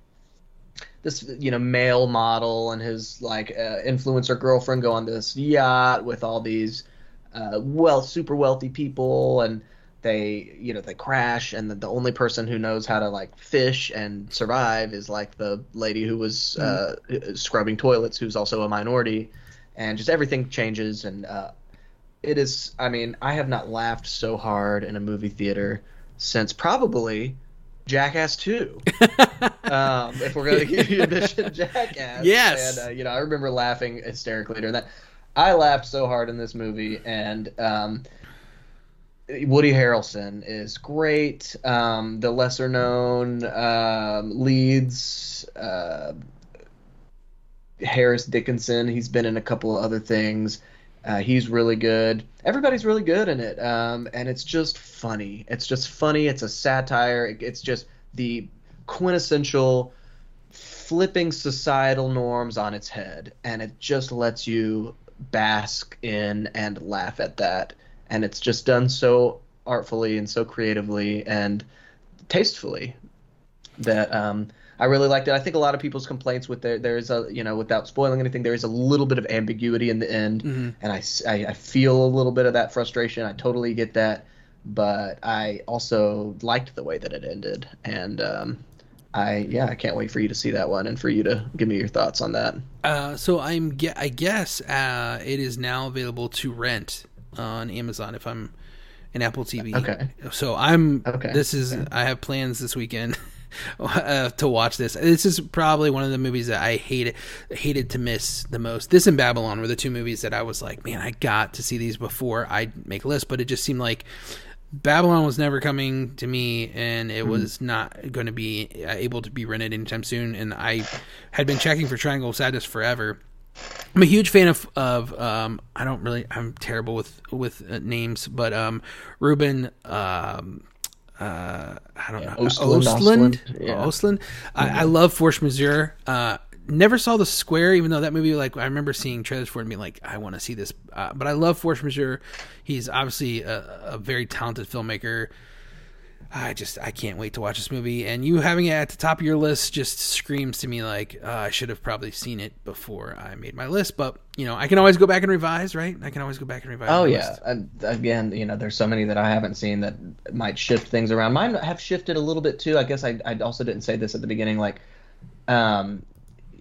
this you know male model and his like uh, influencer girlfriend go on this yacht with all these uh, well super wealthy people and they you know they crash and the, the only person who knows how to like fish and survive is like the lady who was uh, scrubbing toilets who's also a minority and just everything changes and uh, it is i mean i have not laughed so hard in a movie theater since probably jackass 2 [laughs] um, if we're going to mention jackass Yes. and uh, you know i remember laughing hysterically during that i laughed so hard in this movie and um, Woody Harrelson is great. Um, the lesser known um, leads, uh, Harris Dickinson, he's been in a couple of other things. Uh, he's really good. Everybody's really good in it. Um, and it's just funny. It's just funny. It's a satire. It- It's just the quintessential flipping societal norms on its head. And it just lets you bask in and laugh at that and it's just done so artfully and so creatively and tastefully that um, I really liked it. I think a lot of people's complaints with there there is a you know without spoiling anything there is a little bit of ambiguity in the end Mhm. and I feel a little bit of that frustration. I totally get that, but I also liked the way that it ended and um, I yeah I can't wait for you to see that one and for you to give me your thoughts on that. Uh, so I'm ge- I guess uh, it is now available to rent on Amazon if I'm an Apple TV. Okay. So I'm Okay. This is I have plans this weekend [laughs] uh, [laughs] to watch this. This is probably one of the movies that I hated hated to miss the most. This and Babylon were the two movies that I was like, man, I got to see these before I make a list, but it just seemed like Babylon was never coming to me, and it was not going to be uh, able to be rented anytime soon. And I had been checking for Triangle of Sadness forever. I'm a huge fan of of um, I don't really I'm terrible with with uh, names, but um, Ruben um, uh, I don't Yeah, know Östlund, Östlund. Östlund, yeah. I, I love Force Majeure. Uh, never saw the Square, even though that movie, like I remember seeing trailers for it and being like, I want to see this. Uh, but I love Force Majeure. He's obviously a, a very talented filmmaker. I just I can't wait to watch this movie. And you having it at the top of your list just screams to me like uh, I should have probably seen it before I made my list. But you know I can always go back and revise, right? I can always go back and revise. Oh yeah, and again, you know, there's so many that I haven't seen that might shift things around. Mine have shifted a little bit too. I guess I I also didn't say this at the beginning, like, um,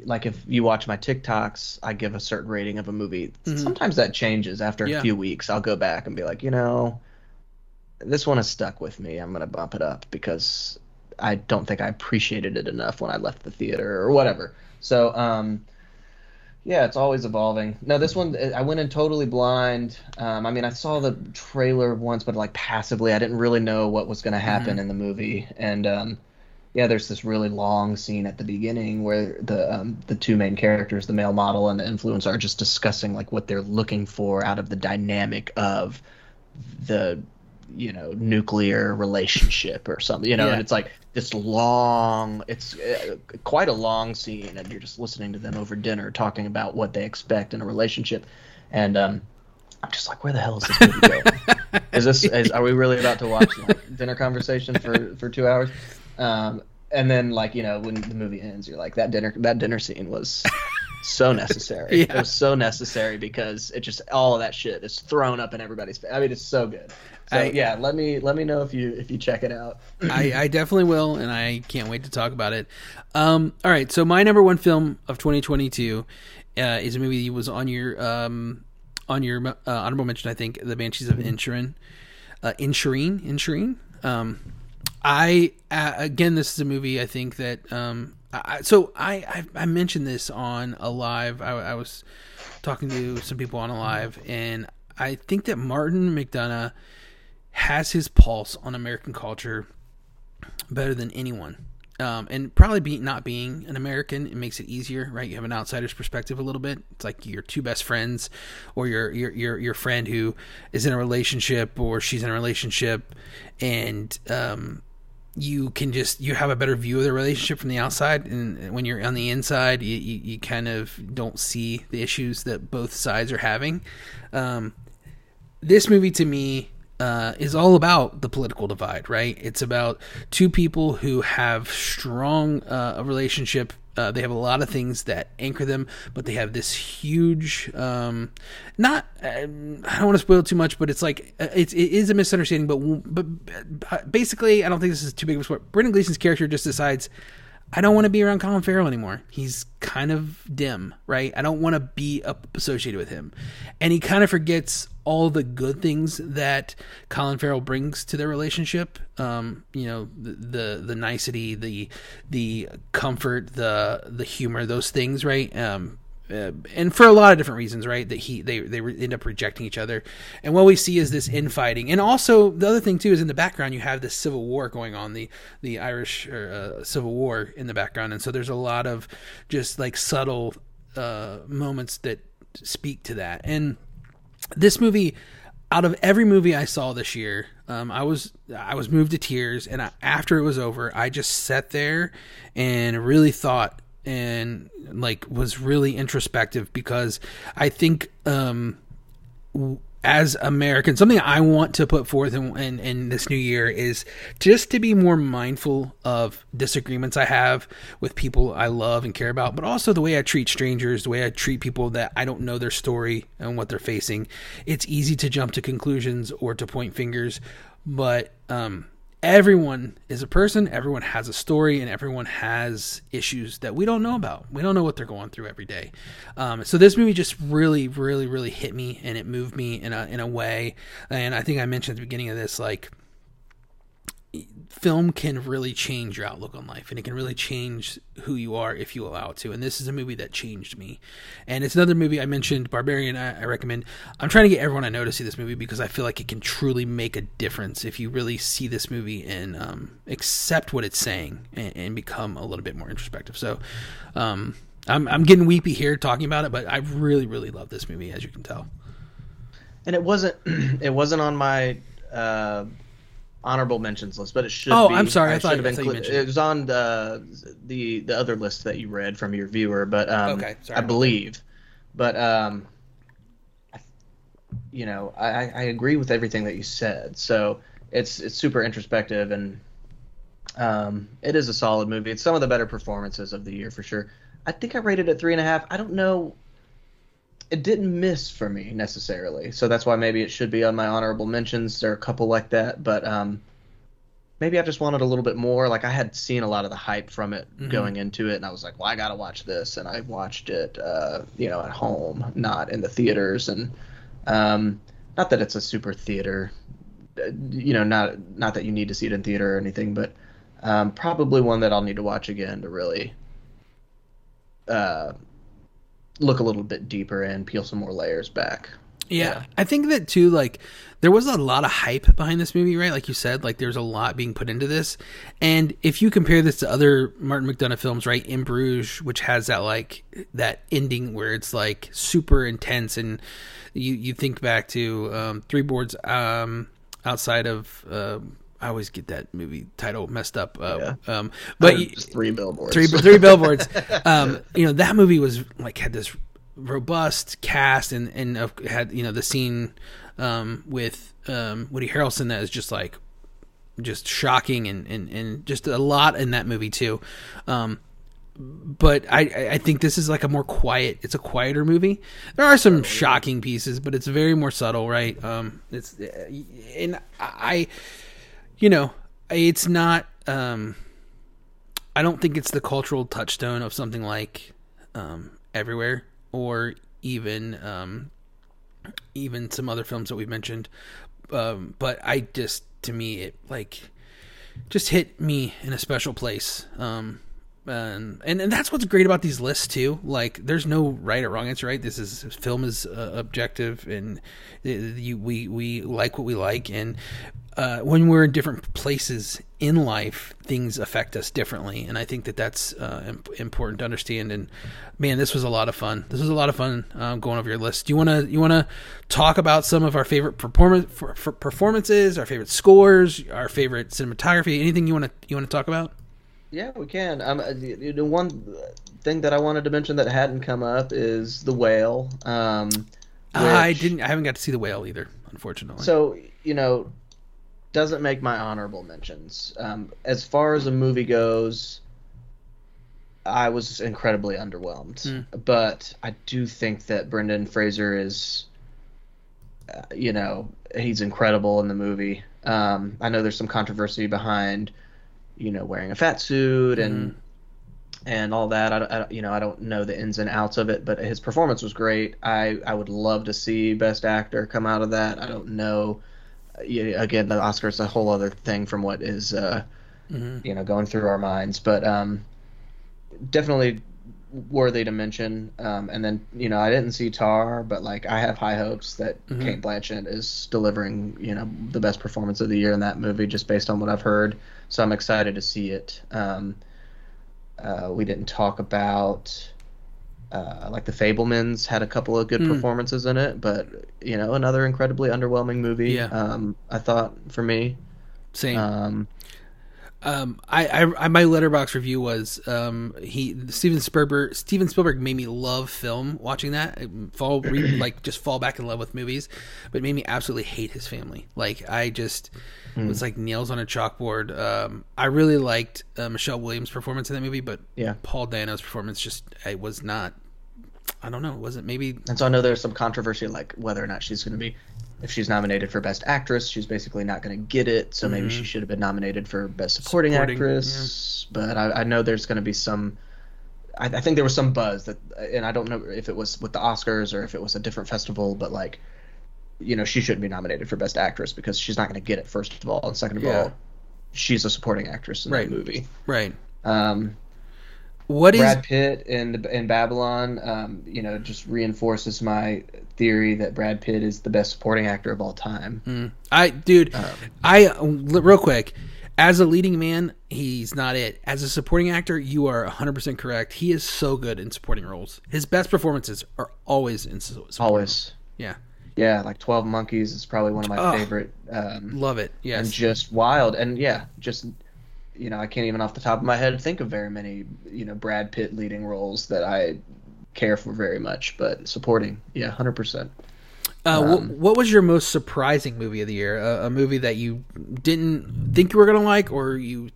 like if you watch my TikToks, I give a certain rating of a movie. Sometimes that changes after Mm-hmm. Yeah. a few weeks. I'll go back and be like, you know, this one has stuck with me. I'm gonna bump it up because I don't think I appreciated it enough when I left the theater or whatever. So, um, yeah, it's always evolving. No, this one I went in totally blind. Um, I mean, I saw the trailer once, but like passively, I didn't really know what was going to happen in the movie. And um, yeah, there's this really long scene at the beginning where the um, the two main characters, the male model and the influencer, are just discussing like what they're looking for out of the dynamic of the you know nuclear relationship or something you know Yeah. and it's like this long it's uh, quite a long scene and you're just listening to them over dinner talking about what they expect in a relationship and um i'm just like where the hell is this movie going? Is this is, are we really about to watch like, dinner conversation for for two hours? Um and then like you know when the movie ends you're like that dinner that dinner scene was so necessary. [laughs] It was so necessary because it just all of that shit is thrown up in everybody's face i mean it's so good so I- yeah let me let me know if you if you check it out I, [laughs] I definitely will, and I can't wait to talk about it. Um, all right, so my number one film of 2022 uh, is a movie that was on your um, on your uh, honorable mention. I think The Banshees of Inisherin. Uh, Inisherin, Inisherin. Um, I uh, again, this is a movie I think that um, I, so I, I I mentioned this on a live. I, I was talking to some people on a live, and I think that Martin McDonagh has his pulse on American culture better than anyone. Um, and probably be, not being an American, it makes it easier, right? You have an outsider's perspective a little bit. It's like your two best friends, or your your your your friend who is in a relationship, or she's in a relationship, and um, you can just you have a better view of the relationship from the outside, and when you're on the inside, you, you, you kind of don't see the issues that both sides are having. Um, this movie to me uh, is all about the political divide, right? It's about two people who have strong uh, a relationship. Uh, they have a lot of things that anchor them, but they have this huge, um, not. Um, I don't want to spoil too much, but it's like uh, it's it is a misunderstanding. But but uh, basically, I don't think this is too big of a spoiler. Brendan Gleeson's character just decides. I don't want to be around Colin Farrell anymore. He's kind of dim, right? I don't want to be associated with him. And he kind of forgets all the good things that Colin Farrell brings to their relationship. Um, you know, the, the the nicety, the the comfort, the the humor, those things, right? Um, uh, and for a lot of different reasons, right? That he they they re- end up rejecting each other, and what we see is this infighting, and also the other thing too is in the background you have this civil war going on, the the Irish uh, civil war in the background, and so there's a lot of just like subtle uh, moments that speak to that, and this movie out of every movie I saw this year, um, I was I was moved to tears, and I, after it was over, I just sat there and really thought and like was really introspective because I think um, as Americans, something I want to put forth in, in, in this new year is just to be more mindful of disagreements I have with people I love and care about, but also the way I treat strangers, the way I treat people that I don't know their story and what they're facing. It's easy to jump to conclusions or to point fingers, but um, everyone is a person, everyone has a story, and everyone has issues that we don't know about. We don't know what they're going through every day. Um, so this movie just really, really, really hit me, and it moved me in a in a way. And I think I mentioned at the beginning of this, like film can really change your outlook on life and it can really change who you are if you allow it to and this is a movie that changed me. And it's another movie i mentioned barbarian i, I recommend. I'm trying to get everyone i know to see this movie because i feel like it can truly make a difference if you really see this movie and um, accept what it's saying and, and become a little bit more introspective. So um, I'm, I'm getting weepy here talking about it but i really really love this movie as you can tell. And it wasn't [clears throat] it wasn't on my uh, honorable mentions list, but it should. Oh, be. I'm sorry. I I thought- have I thought you it. Was on the the the other list that you read from your viewer, but um, Okay, sorry I believe. But um, I- you know, I, I I agree with everything that you said. So it's it's super introspective and um, it is a solid movie. It's some of the better performances of the year for sure. I think I rated it three and a half. I don't know. It didn't miss for me necessarily, so that's why maybe it should be on my honorable mentions. There are a couple like that, but um, maybe I just wanted a little bit more. Like I had seen a lot of the hype from it Mhm. going into it, and I was like, "Well, I gotta watch this," and I watched it, uh, you know, at home, not in the theaters, and um, not that it's a super theater, uh, you know, not not that you need to see it in theater or anything, but um, probably one that I'll need to watch again to really uh, look a little bit deeper and peel some more layers back. Yeah, Yeah. I think that too. Like, there was a lot of hype behind this movie, right? Like you said, like there's a lot being put into this. And if you compare this to other Martin McDonagh films, right, In Bruges, which has that like that ending where it's like super intense, and you you think back to um, Three Boards um, outside of. Um, I always get that movie title messed up. Uh, um, but three billboards. three three billboards. [laughs] Um, you know that movie was like had this robust cast and and uh, had you know the scene um, with um, Woody Harrelson that is just like just shocking and, and and just a lot in that movie too. Um, but I I- I think this is like a more quiet. It's a quieter movie. There are some shocking pieces, but it's very more subtle, right? Um, it's and I, you know, it's not. Um, I don't think it's the cultural touchstone of something like um, Everywhere or even um, even some other films that we've mentioned. Um, but I just to me it like just hit me in a special place. Um, and, and and that's what's great about these lists too. Like, there's no right or wrong answer. Right? This is film is uh, objective, and uh, you we we like what we like, and uh, when we're in different places in life, things affect us differently, and I think that that's uh, imp- important to understand. And man, this was a lot of fun. This was a lot of fun um, going over your list. Do you want to you want to talk about some of our favorite performance for, for performances, our favorite scores, our favorite cinematography? Anything you want to you want to talk about? Yeah, we can. Um, uh, the, the one thing that I wanted to mention that hadn't come up is the whale. Um, I didn't. I haven't got to see the whale either, unfortunately. So you know, doesn't make my honorable mentions. Um, as far as a movie goes, I was incredibly underwhelmed. Hmm. But I do think that Brendan Fraser is, uh, you know, he's incredible in the movie. Um, I know there's some controversy behind, you know, wearing a fat suit and and all that. I, I, you know, I don't know the ins and outs of it, but his performance was great. I, I would love to see Best Actor come out of that. I don't know. Yeah, again, the Oscars a whole other thing from what is, uh, Mhm. you know, going through our minds, but um, definitely worthy to mention. Um, and then, you know, I didn't see Tar, but like I have high hopes that Mhm. Cate Blanchett is delivering, you know, the best performance of the year in that movie, just based on what I've heard. So I'm excited to see it. Um, uh, we didn't talk about uh, like the Fabelmans had a couple of good Mm. performances in it, but you know another incredibly underwhelming movie. Yeah. Um, I thought for me. Same. Um, Um, I, I, I my Letterboxd review was um, he Steven Spielberg Steven Spielberg made me love film watching that I fall re, [clears throat] like just fall back in love with movies, but it made me absolutely hate his family. Like I just it was like nails on a chalkboard. Um, I really liked uh, Michelle Williams' performance in that movie, but Yeah. Paul Dano's performance just it was not. I don't know. Was it maybe and so I know there's some controversy like whether or not she's going to be. If she's nominated for Best Actress, she's basically not going to get it. So maybe she should have been nominated for Best Supporting, Mm-hmm. Supporting, Actress. But I, I know there's going to be some. I, I think there was some buzz that, and I don't know if it was with the Oscars or if it was a different festival, but like, you know, she shouldn't be nominated for Best Actress because she's not going to get it. First of all, and second of Yeah. all, she's a supporting actress in Right. that movie. right. Um, What is Brad Pitt in in Babylon, um, you know, just reinforces my theory that Brad Pitt is the best supporting actor of all time. Mm. I, dude, Um, I real quick. As a leading man, he's not it. As a supporting actor, you are 100% correct. He is so good in supporting roles. His best performances are always in su- supporting Always. Yeah. Yeah, like Twelve Monkeys is probably one of my Oh. favorite. Um, Love it. Yes. and just wild and yeah just you know i can't even off the top of my head think of very many you know brad pitt leading roles that i care for very much but supporting yeah 100% Uh, Um, what was your most surprising movie of the year? A, a movie that you didn't think you were gonna like, or you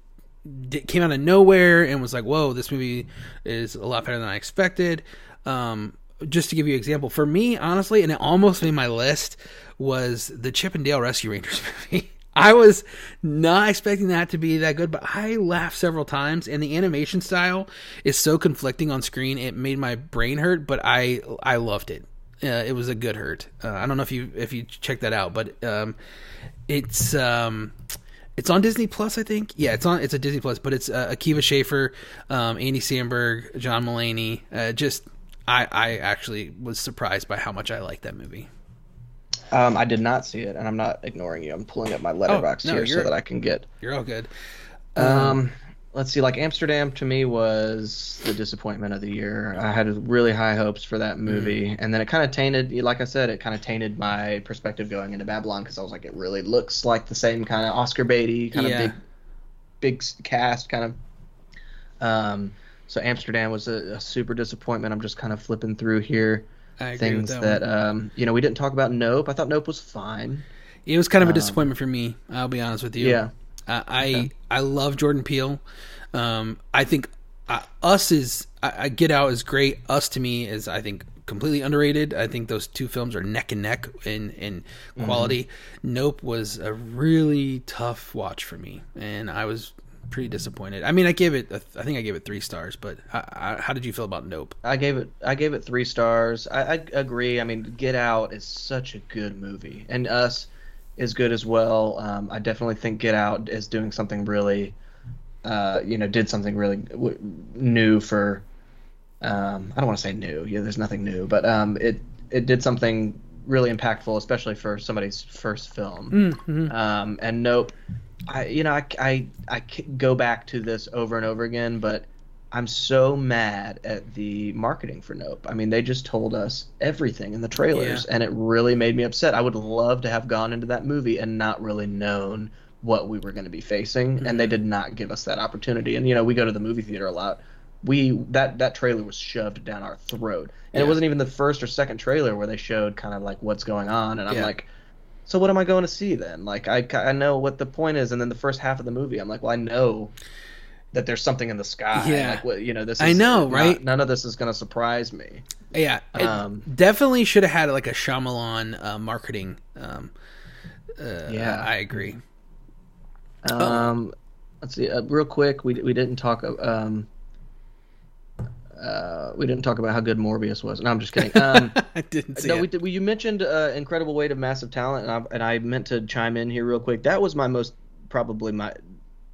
di- came out of nowhere and was like, "Whoa, this movie is a lot better than I expected." Um, just to give you an example, for me, honestly, and it almost made my list was the Chip and Dale Rescue Rangers [laughs] movie. [laughs] I was not expecting that to be that good, but I laughed several times, and the animation style is so conflicting on screen. It made my brain hurt, but I I loved it. Uh, it was a good hurt. Uh, I don't know if you if you check that out, but um, it's um, it's on Disney Plus, I think. Yeah, it's on. It's a Disney Plus, but it's uh, Akiva Schaffer, um, Andy Samberg, John Mulaney. Uh, just I I actually was surprised by how much I liked that movie. Um, i did not see it and i'm not ignoring you. I'm pulling up my Letterboxd Oh, no, here so that i can get You're all good. um let's see like amsterdam to me was the disappointment of the year. I had really high hopes for that movie and then it kind of tainted like i said it kind of tainted my perspective going into babylon because i was like it really looks like the same kind of oscar beatty kind Yeah. of big big cast kind of. Um so amsterdam was a, a super disappointment. I'm just kind of flipping through here things with that, that. um you know we didn't talk about nope i thought nope was fine It was kind of a um, disappointment for me. I'll be honest with you. yeah I I, Okay. I love Jordan Peele. Um, I think uh, Us is I, I Get Out is great. Us to me is I think completely underrated. I think those two films are neck and neck in in quality. Nope was a really tough watch for me, and I was pretty disappointed. I mean, I gave it a, I think I gave it three stars, but I, I, how did you feel about Nope? I gave it I gave it three stars. I, I agree. I mean, Get Out is such a good movie, and Us is good as well. Um, I definitely think Get Out is doing something really, uh, you know, did something really w- new for. Um, I don't want to say new. Yeah, there's nothing new, but um, it it did something really impactful, especially for somebody's first film. Mm-hmm. Um, and Nope, I you know I, I I go back to this over and over again, but I'm so mad at the marketing for Nope. I mean, they just told us everything in the trailers, and it really made me upset. I would love to have gone into that movie and not really known what we were going to be facing, and they mm-hmm. did not give us that opportunity. And you know, we go to the movie theater a lot. We that that trailer was shoved down our throat, and Yeah. it wasn't even the first or second trailer where they showed kind of like what's going on, and I'm Yeah. like. So what am I going to see then? Like I, I know what the point is, and then the first half of the movie, I'm like, well, I know that there's something in the sky. Yeah. Like what you know, this. Is I know, not- right? None of this is going to surprise me. Yeah, Um, definitely should have had like a Shyamalan uh, marketing. Um, uh, Yeah. I agree. Um, let's see. Uh, real quick, we we didn't talk. Um, uh, we didn't talk about how good Morbius was. No, I'm just kidding. [laughs] Um, I didn't see no, it. we. We, you mentioned uh, incredible weight of massive talent, and I, and I meant to chime in here real quick. That was my most probably my,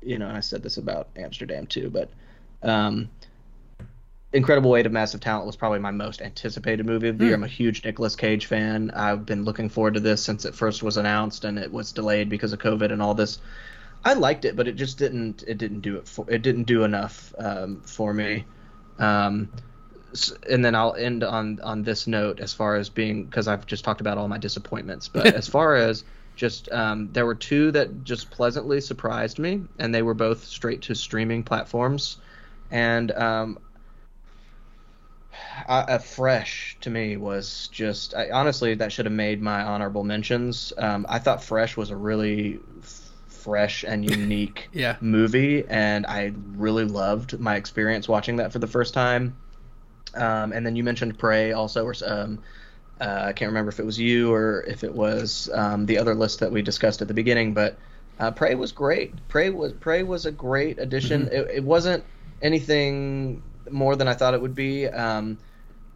you know, and I said this about Amsterdam too, but um, incredible weight of massive talent was probably my most anticipated movie of the year. I'm a huge Nicolas Cage fan. I've been looking forward to this since it first was announced, and it was delayed because of COVID and all this. I liked it, but it just didn't. It didn't do it. For, it didn't do enough um, for me. Um, and then I'll end on on this note as far as being because I've just talked about all my disappointments, but [laughs] as far as just um, there were two that just pleasantly surprised me, and they were both straight to streaming platforms, and um, uh, fresh to me was just I, honestly that should have made my honorable mentions. Um, I thought Fresh was a really f- fresh and [laughs] unique Yeah. movie, and I really loved my experience watching that for the first time. Um, and then you mentioned Prey also, or um, uh, I can't remember if it was you or if it was um, the other list that we discussed at the beginning, but uh, Prey was great. Prey was Prey was a great addition. It, it wasn't anything more than I thought it would be, um,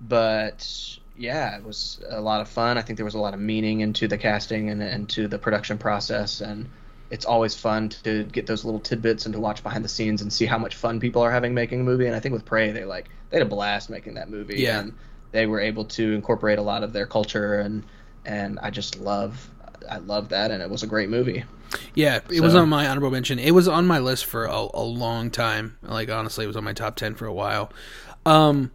but yeah, it was a lot of fun. I think there was a lot of meaning into the casting and into the production process, and it's always fun to get those little tidbits and to watch behind the scenes and see how much fun people are having making a movie. And I think with Prey, they like they had a blast making that movie, Yeah. and they were able to incorporate a lot of their culture and and I just love I love that, and it was a great movie. Yeah, it was on my honorable mention. It was on my list for a, a long time. Like honestly, it was on my top ten for a while. Um,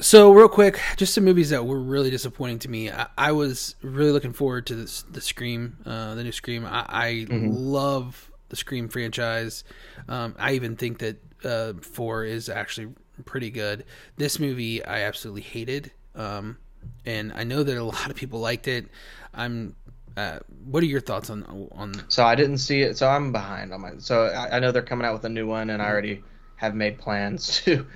So real quick, just some movies that were really disappointing to me. I, I was really looking forward to this, the Scream, uh, the new Scream. I, I mm-hmm. love the Scream franchise. Um, I even think that uh, four is actually pretty good. This movie I absolutely hated, um, and I know that a lot of people liked it. I'm. Uh, what are your thoughts on on? So I didn't see it, so I'm behind on my. So I, I know they're coming out with a new one, and I already have made plans [laughs] to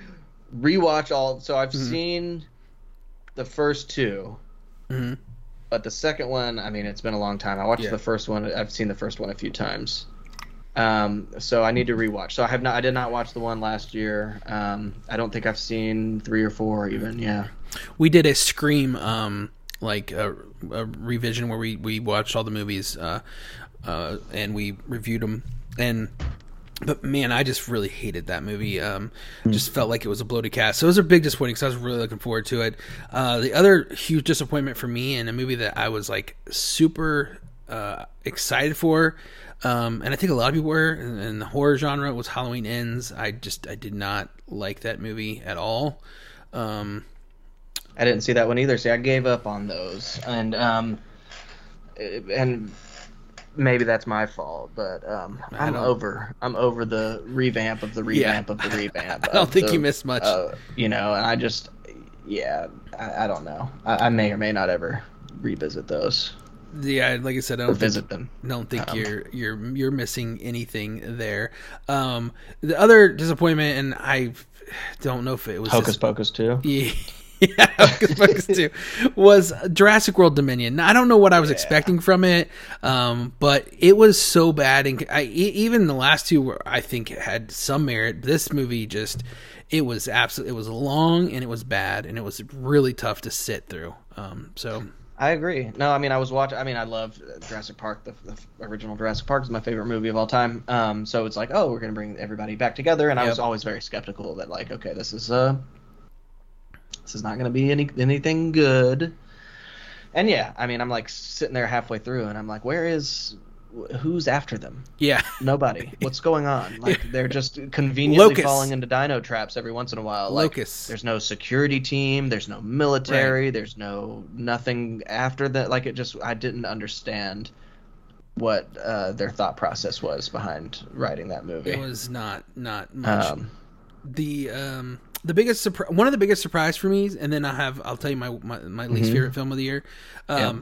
rewatch all. So I've mm-hmm. seen the first 2 mm-hmm. but the second one, I mean, it's been a long time. I watched yeah. the first one. I've seen the first one a few times. Um, so I need to rewatch. So I have not. I did not watch the one last year. Um, I don't think I've seen three or four even. Yeah. We did a Scream, um, like a, a revision where we we watched all the movies, uh, uh, and we reviewed them and but man, I just really hated that movie. Um. Just felt like it was a bloated cast. So it was a big disappointment because I was really looking forward to it. Uh, the other huge disappointment for me in a movie that I was like super uh, excited for, um, and I think a lot of people were in, in, the horror genre was Halloween Ends. I just I did not like that movie at all. Um, I didn't see that one either. See, I gave up on those, and um, and maybe that's my fault, but um, I'm over. I'm over the revamp of the revamp yeah. of the [laughs] revamp. I don't think the, you missed much. Uh, you know, and I just, yeah, I, I don't know. I, I, may or may not ever revisit those. Yeah, like I said, I don't visit think, them. Don't think um, you're you're you're missing anything there. Um, the other disappointment, and I don't know if it was Hocus Pocus too. Yeah. [laughs] [laughs] yeah, Hocus Pocus 2 was Jurassic World Dominion. Now, I don't know what I was yeah. expecting from it, um, but it was so bad. And I, even the last two, were, I think, had some merit. This movie just, it was absolutely, it was long and it was bad, and it was really tough to sit through. Um, so. I agree. No, I mean I was watching. I mean I love Jurassic Park. The, the, original Jurassic Park is my favorite movie of all time. Um, so it's like, oh, we're gonna bring everybody back together, and yep. I was always very skeptical that like, okay, this is uh this is not going to be any anything good. And yeah, I mean, I'm like sitting there halfway through, and I'm like, where is who's after them? Yeah. [laughs] Nobody. What's going on? [laughs] Like they're just conveniently Locust. falling into dino traps every once in a while. Like Locust. there's no security team, there's no military, right. there's no nothing after that. Like it just I didn't understand what uh, their thought process was behind writing that movie. It was not not much. Um, the um the biggest surprise, one of the biggest surprise for me, and then I have, I'll tell you my my, my least mm-hmm. favorite film of the year. Um, yeah.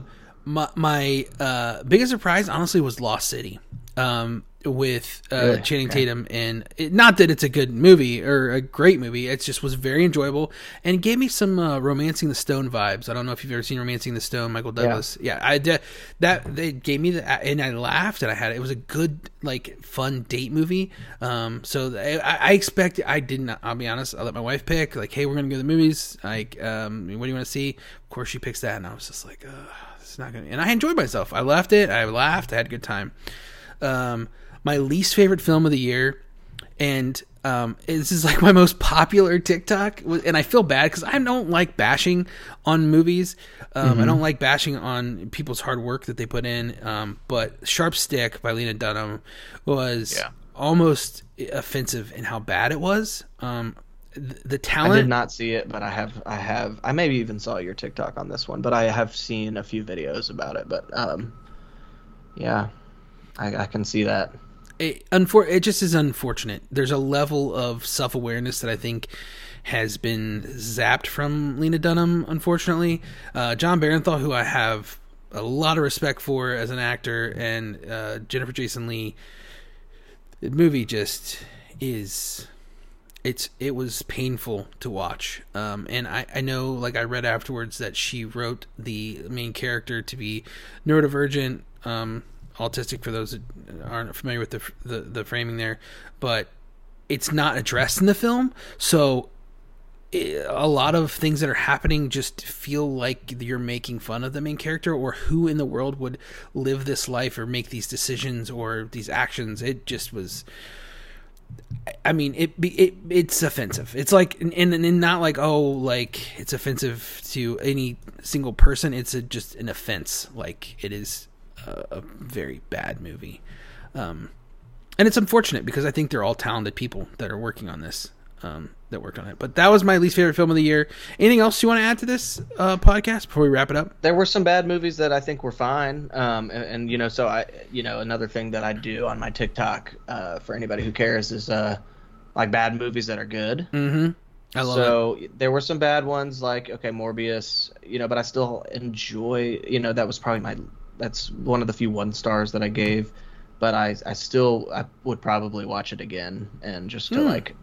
My my uh, biggest surprise, honestly, was Lost City. Um, with uh, really? Channing okay. Tatum, and it, not that it's a good movie or a great movie. It just was very enjoyable and gave me some uh, Romancing the Stone vibes. I don't know if you've ever seen Romancing the Stone, Michael Douglas. Yeah, yeah I did that. They gave me that, and I laughed, and I had it was a good like fun date movie. Um, so I, I expect I didn't. I'll be honest. I let my wife pick. Like, hey, we're gonna go to the movies. Like, um, what do you want to see? Of course, she picks that, and I was just like, it's not gonna. And I enjoyed myself. I left it. I laughed. I had a good time. Um, my least favorite film of the year, and um, this is like [laughs] my most popular TikTok, and I feel bad because I don't like bashing on movies. Um, mm-hmm. I don't like bashing on people's hard work that they put in. Um, but Sharp Stick by Lena Dunham was yeah. almost offensive in how bad it was. Um, the talent. I did not see it, but I have. I have. I maybe even saw your TikTok on this one, but I have seen a few videos about it. But um, yeah, I, I can see that it, unfor- it just is unfortunate. There's a level of self awareness that I think has been zapped from Lena Dunham, unfortunately. Uh, Jon Bernthal, who I have a lot of respect for as an actor, and uh, Jennifer Jason Leigh, the movie just is. It's it was painful to watch, um, and I, I know like I read afterwards that she wrote the main character to be neurodivergent, um, autistic for those that aren't familiar with the, the, the framing there, but it's not addressed in the film. So a lot of things that are happening just feel like you're making fun of the main character or who in the world would live this life or make these decisions or these actions. It just was I mean, it it it's offensive. It's like, and, and not like oh, like it's offensive to any single person. It's a, just an offense. Like it is a, a very bad movie. Um, and it's unfortunate because I think they're all talented people that are working on this. um, that worked on it. But that was my least favorite film of the year. Anything else you want to add to this uh, podcast before we wrap it up? There were some bad movies that I think were fine, um, and, and, you know, so I, you know, another thing that I do on my TikTok uh, for anybody who cares is uh, like bad movies that are good. Mm-hmm. I love so it. there were some bad ones like okay Morbius, you know, but I still enjoy. You know, that was probably my that's one of the few one stars that I gave, but I I still I would probably watch it again and just to Hmm. like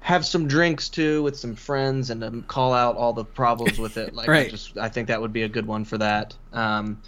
have some drinks too with some friends and um, call out all the problems with it. [laughs] Like I just I think that would be a good one for that. Um,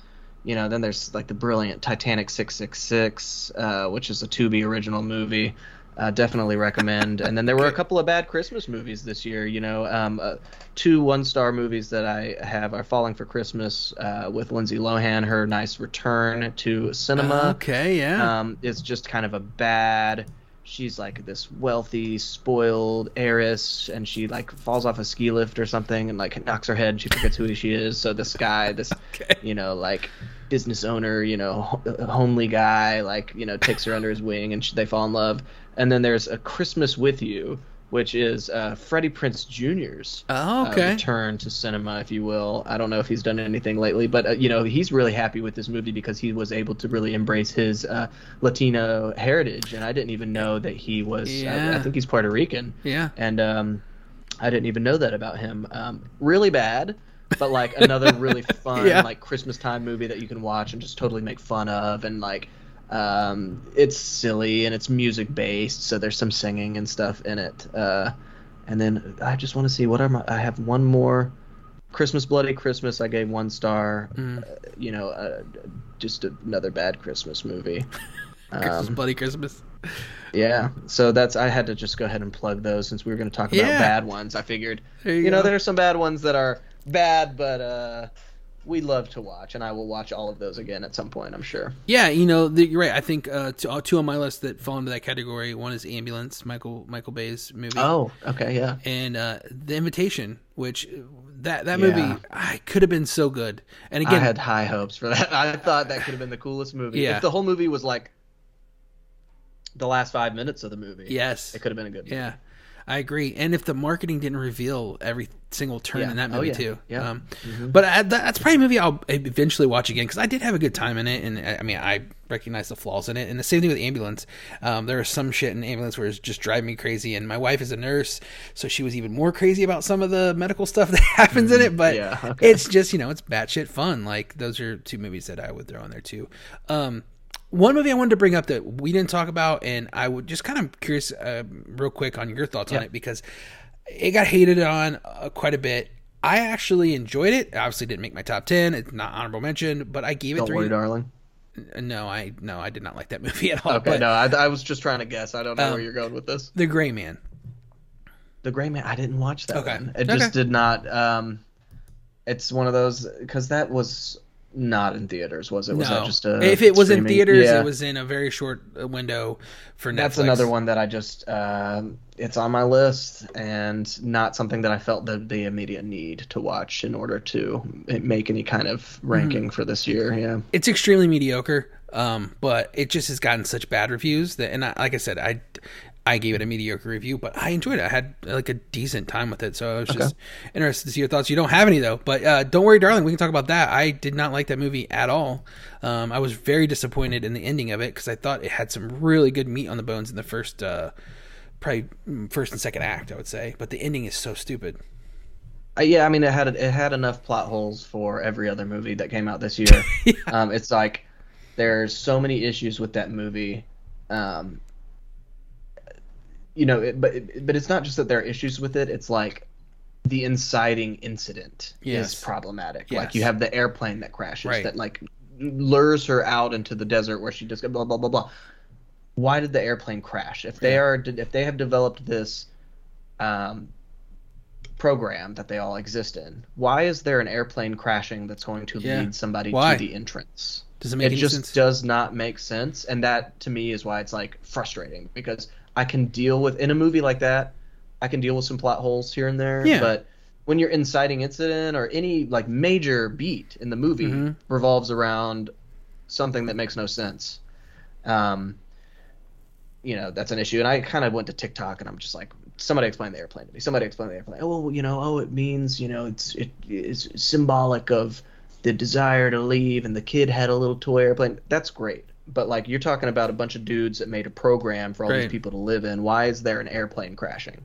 you know, then there's like the brilliant Titanic 666, uh, which is a Tubi original movie. Uh, definitely recommend. And then there were a couple of bad Christmas movies this year. You know, um, uh, two one-star movies that I have are Falling for Christmas uh, with Lindsay Lohan. Her nice return to cinema Okay, yeah. um, is just kind of a bad. She's like this wealthy, spoiled heiress, and she like falls off a ski lift or something, and like knocks her head, and she forgets who she is. So this guy, this [laughs] Okay. you know, like business owner, you know, homely guy, like you know, takes her under his wing, and she, they fall in love. And then there's a Christmas with You, which is uh, Freddie Prinze Jr.'s oh, uh, return to cinema, if you will. I don't know if he's done anything lately, but uh, you know he's really happy with this movie because he was able to really embrace his uh, Latino heritage, and I didn't even know that he was. I- I, think he's Puerto Rican, yeah. and um, I didn't even know that about him. Um, really bad, but like another really [laughs] fun Yeah. like Christmas time movie that you can watch and just totally make fun of, and like. Um, it's silly and it's music based, so there's some singing and stuff in it. Uh, and then I just want to see what are my. I have one more. Christmas Bloody Christmas. I gave one star. Mm. Uh, you know, uh, just another bad Christmas movie. [laughs] Christmas, Um, Bloody Christmas. yeah. So that's. I had to just go ahead and plug those since we were going to talk about Yeah. bad ones. I figured. There You, know, there are some bad ones that are bad, but uh, we love to watch, and I will watch all of those again at some point. I'm sure. Yeah, you know, the, you're right. I think uh, two, uh, two on my list that fall into that category. One is Ambulance, Michael Michael Bay's movie, Oh, okay, yeah. and uh, The Invitation, which that that Yeah. movie I could have been so good. And again, I had high hopes for that. [laughs] I thought that could have been the coolest movie. Yeah. If the whole movie was like the last five minutes of the movie, yes, it could have been a good movie. yeah, I agree. And if the marketing didn't reveal every single turn Yeah. in that Oh, movie yeah. too, Yeah. Um, Mhm. but I, that's probably a movie I'll eventually watch again because I did have a good time in it, and I I mean I recognize the flaws in it. And the same thing with Ambulance. Um, there was some shit in Ambulance where it's just driving me crazy, and my wife is a nurse, so she was even more crazy about some of the medical [laughs] stuff that [laughs] happens in it. But Yeah, okay. [laughs] it's just you know it's batshit fun. Like those are two movies that I would throw in there too. Um, one movie I wanted to bring up that we didn't talk about, and I would just kind of curious, uh, real quick, on your thoughts on it because it got hated on uh, quite a bit. I actually enjoyed it. Obviously, didn't make my top ten. It's not honorable mention, but I gave it Don't three. worry, darling. No, I no, I did not like that [laughs] movie at all. Okay, but no, I, I was just trying to guess. I don't know Um, where you're going with this. The Gray Man. The Gray Man. I didn't watch that Okay. one. It Okay. just did not. Um, it's one of those because that was not in theaters, was it? Was no, that just a? if it was in theaters, Yeah. it was in a very short uh, window for Netflix. That's another one that I just. Um, it's on my list and not something that I felt the the immediate need to watch in order to make any kind of Mm-hmm. ranking for this year. Yeah. it's extremely mediocre um but it just has gotten such bad reviews that and I, like i said i i gave it a mediocre review but i enjoyed it. I had like a decent time with it so i was just interested to see your thoughts. You don't have any though but uh don't worry darling we can talk about that. I did not like that movie at all. Um i was very disappointed in the ending of it because i thought it had some really good meat on the bones in the first uh probably first and second act i would say but the ending is so stupid. Uh, yeah, I mean, it had it had enough plot holes for every other movie that came out this year. [laughs] um, it's like there's so many issues with that movie. Um, you know, it, but but it's not just that there are issues with it. It's like the inciting incident Yes. is problematic. Yes. Like you have the airplane that crashes Right. that like lures her out into the desert where she just blah blah blah blah. Why did the airplane crash? If they are if they have developed this um, program that they all exist in, why is there an airplane crashing that's going to Yeah. lead somebody Why? to the entrance? does it make It just sense does not make sense, and that to me is why it's like frustrating because I can deal with in a movie like that, I can deal with some plot holes here and there, Yeah. but when you're inciting incident or any like major beat in the movie Mhm. revolves around something that makes no sense. Um, you know that's an issue, and I kind of went to TikTok and I'm just like somebody explain the airplane to me. Somebody explain the airplane. Oh, well, you know, oh, it means, you know, it's it is symbolic of the desire to leave, and the kid had a little toy airplane. That's great, but like you're talking about a bunch of dudes that made a program for all Right. these people to live in. Why is there an airplane crashing?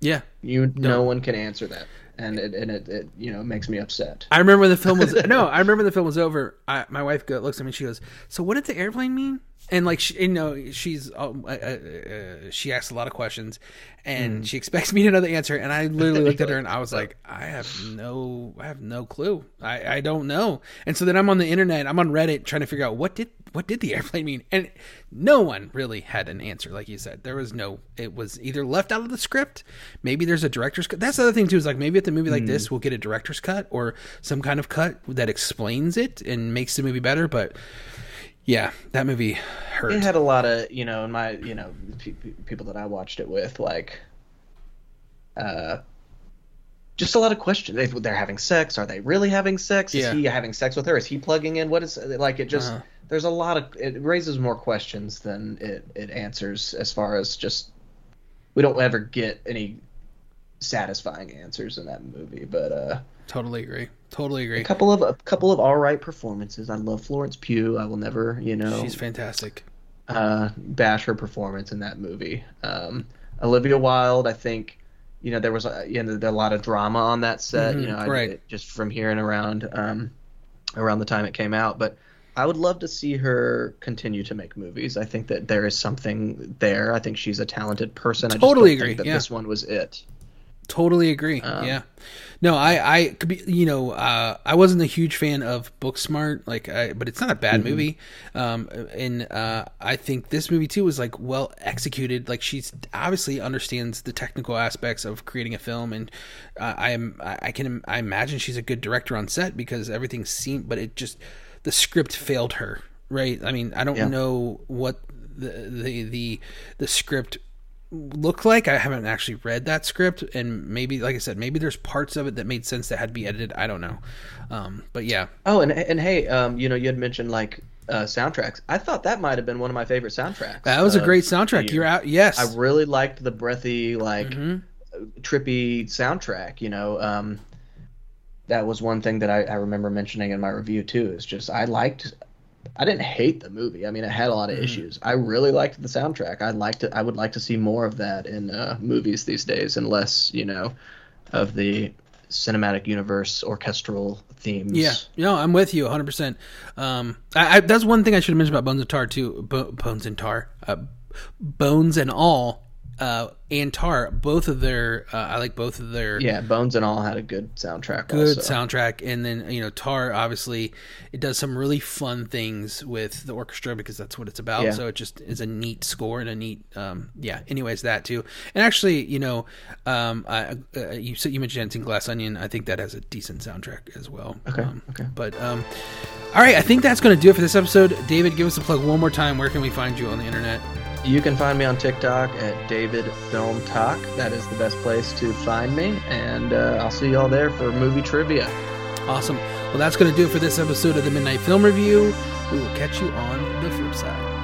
Yeah. You, no, No. one can answer that, and it and it, it you know makes me upset. I remember when the film was [laughs] no. I remember the film was over. I, my wife go, looks at me. and She goes, "So what did the airplane mean?" And like, she, you know, she's um, uh, uh, uh, she asks a lot of questions, and she expects me to know the answer. And I literally looked at her and I was [laughs] like, "I have no, I have no clue. I, I don't know." And so then I'm on the internet. I'm on Reddit trying to figure out what did what did the [laughs] airplane mean, and no one really had an answer. Like you said, there was no. It was either left out of the script. Maybe there's a director's cut. That's the other thing too. Is like maybe at the movie like this, we'll get a director's cut or some kind of cut that explains it and makes the movie better. But yeah, that movie hurt. It had a lot of you know, in my you know, pe- pe- people that I watched it with, like, uh, just a lot of questions. They, they're having sex. Are they really having sex? Is Yeah. he having sex with her? Is he plugging in? What is like? It just Uh-huh. There's a lot of it raises more questions than it it answers as far as just we don't ever get any satisfying answers in that movie. But uh, totally agree. Totally agree. a couple of a couple of all right performances. I love Florence Pugh. I will never you know She's fantastic. uh, bash her performance in that movie. Um, Olivia Wilde, I think, you know, there was a, you know, there a lot of drama on that set. Mhm, you know, I, right. just from hearing around um, around the time it came out. But I would love to see her continue to make movies. I think that there is something there. I think she's a talented person. I Totally don't agree, Think that yeah. this one was it. Totally agree. Um, yeah. No, I, I could be, you know, uh, I wasn't a huge fan of Booksmart, like, I, but it's not a bad Mm-hmm. movie. Um, and uh, I think this movie too was like well executed. Like she's obviously understands the technical aspects of creating a film, and uh, I am, I I can, I imagine she's a good director on set because everything seemed, but it just the script failed her. Right. I mean, I don't Yeah. know what the the the the script looked like. I haven't actually read that script, and maybe, like I said, maybe there's parts of it that made sense that had to be edited. I don't know, um, but yeah, Oh, and and hey, um, you know, you had mentioned like uh, soundtracks. I thought that might have been one of my favorite soundtracks. that was a great soundtrack. You're out. Yes, I really liked the breathy, like Mhm. trippy soundtrack. You know, um, that was one thing that I, I remember mentioning in my review too. Is just I liked. I didn't hate the movie. I mean, it had a lot of issues. I really liked the soundtrack. I'd like to. I would like to see more of that in uh, movies these days, and less, you know, of the cinematic universe orchestral themes. Yeah, no, I'm with you 100. percent um, I, I, That's one thing I should have mentioned about Bones and Tar too. Bo- Bones and Tar, uh, Bones and All, uh, and Tar. Both of their, uh, I like both of their Yeah, Bones and All had a good soundtrack. good also. soundtrack and then you know tar obviously it does some really fun things with the orchestra because that's what it's about Yeah. so it just is a neat score and a neat um yeah anyways that too and actually you know um I, uh, you said you mentioned dancing glass onion i think that has a decent soundtrack as well Okay, um, okay. but um all right i think that's going to do it for this episode david give us a plug one more time where can we find you on the internet You can find me on TikTok at David FilmTok. That is the best place to find me, and uh, I'll see you all there for movie trivia. awesome well that's going to do it for this episode of the midnight film review we will catch you on the flip side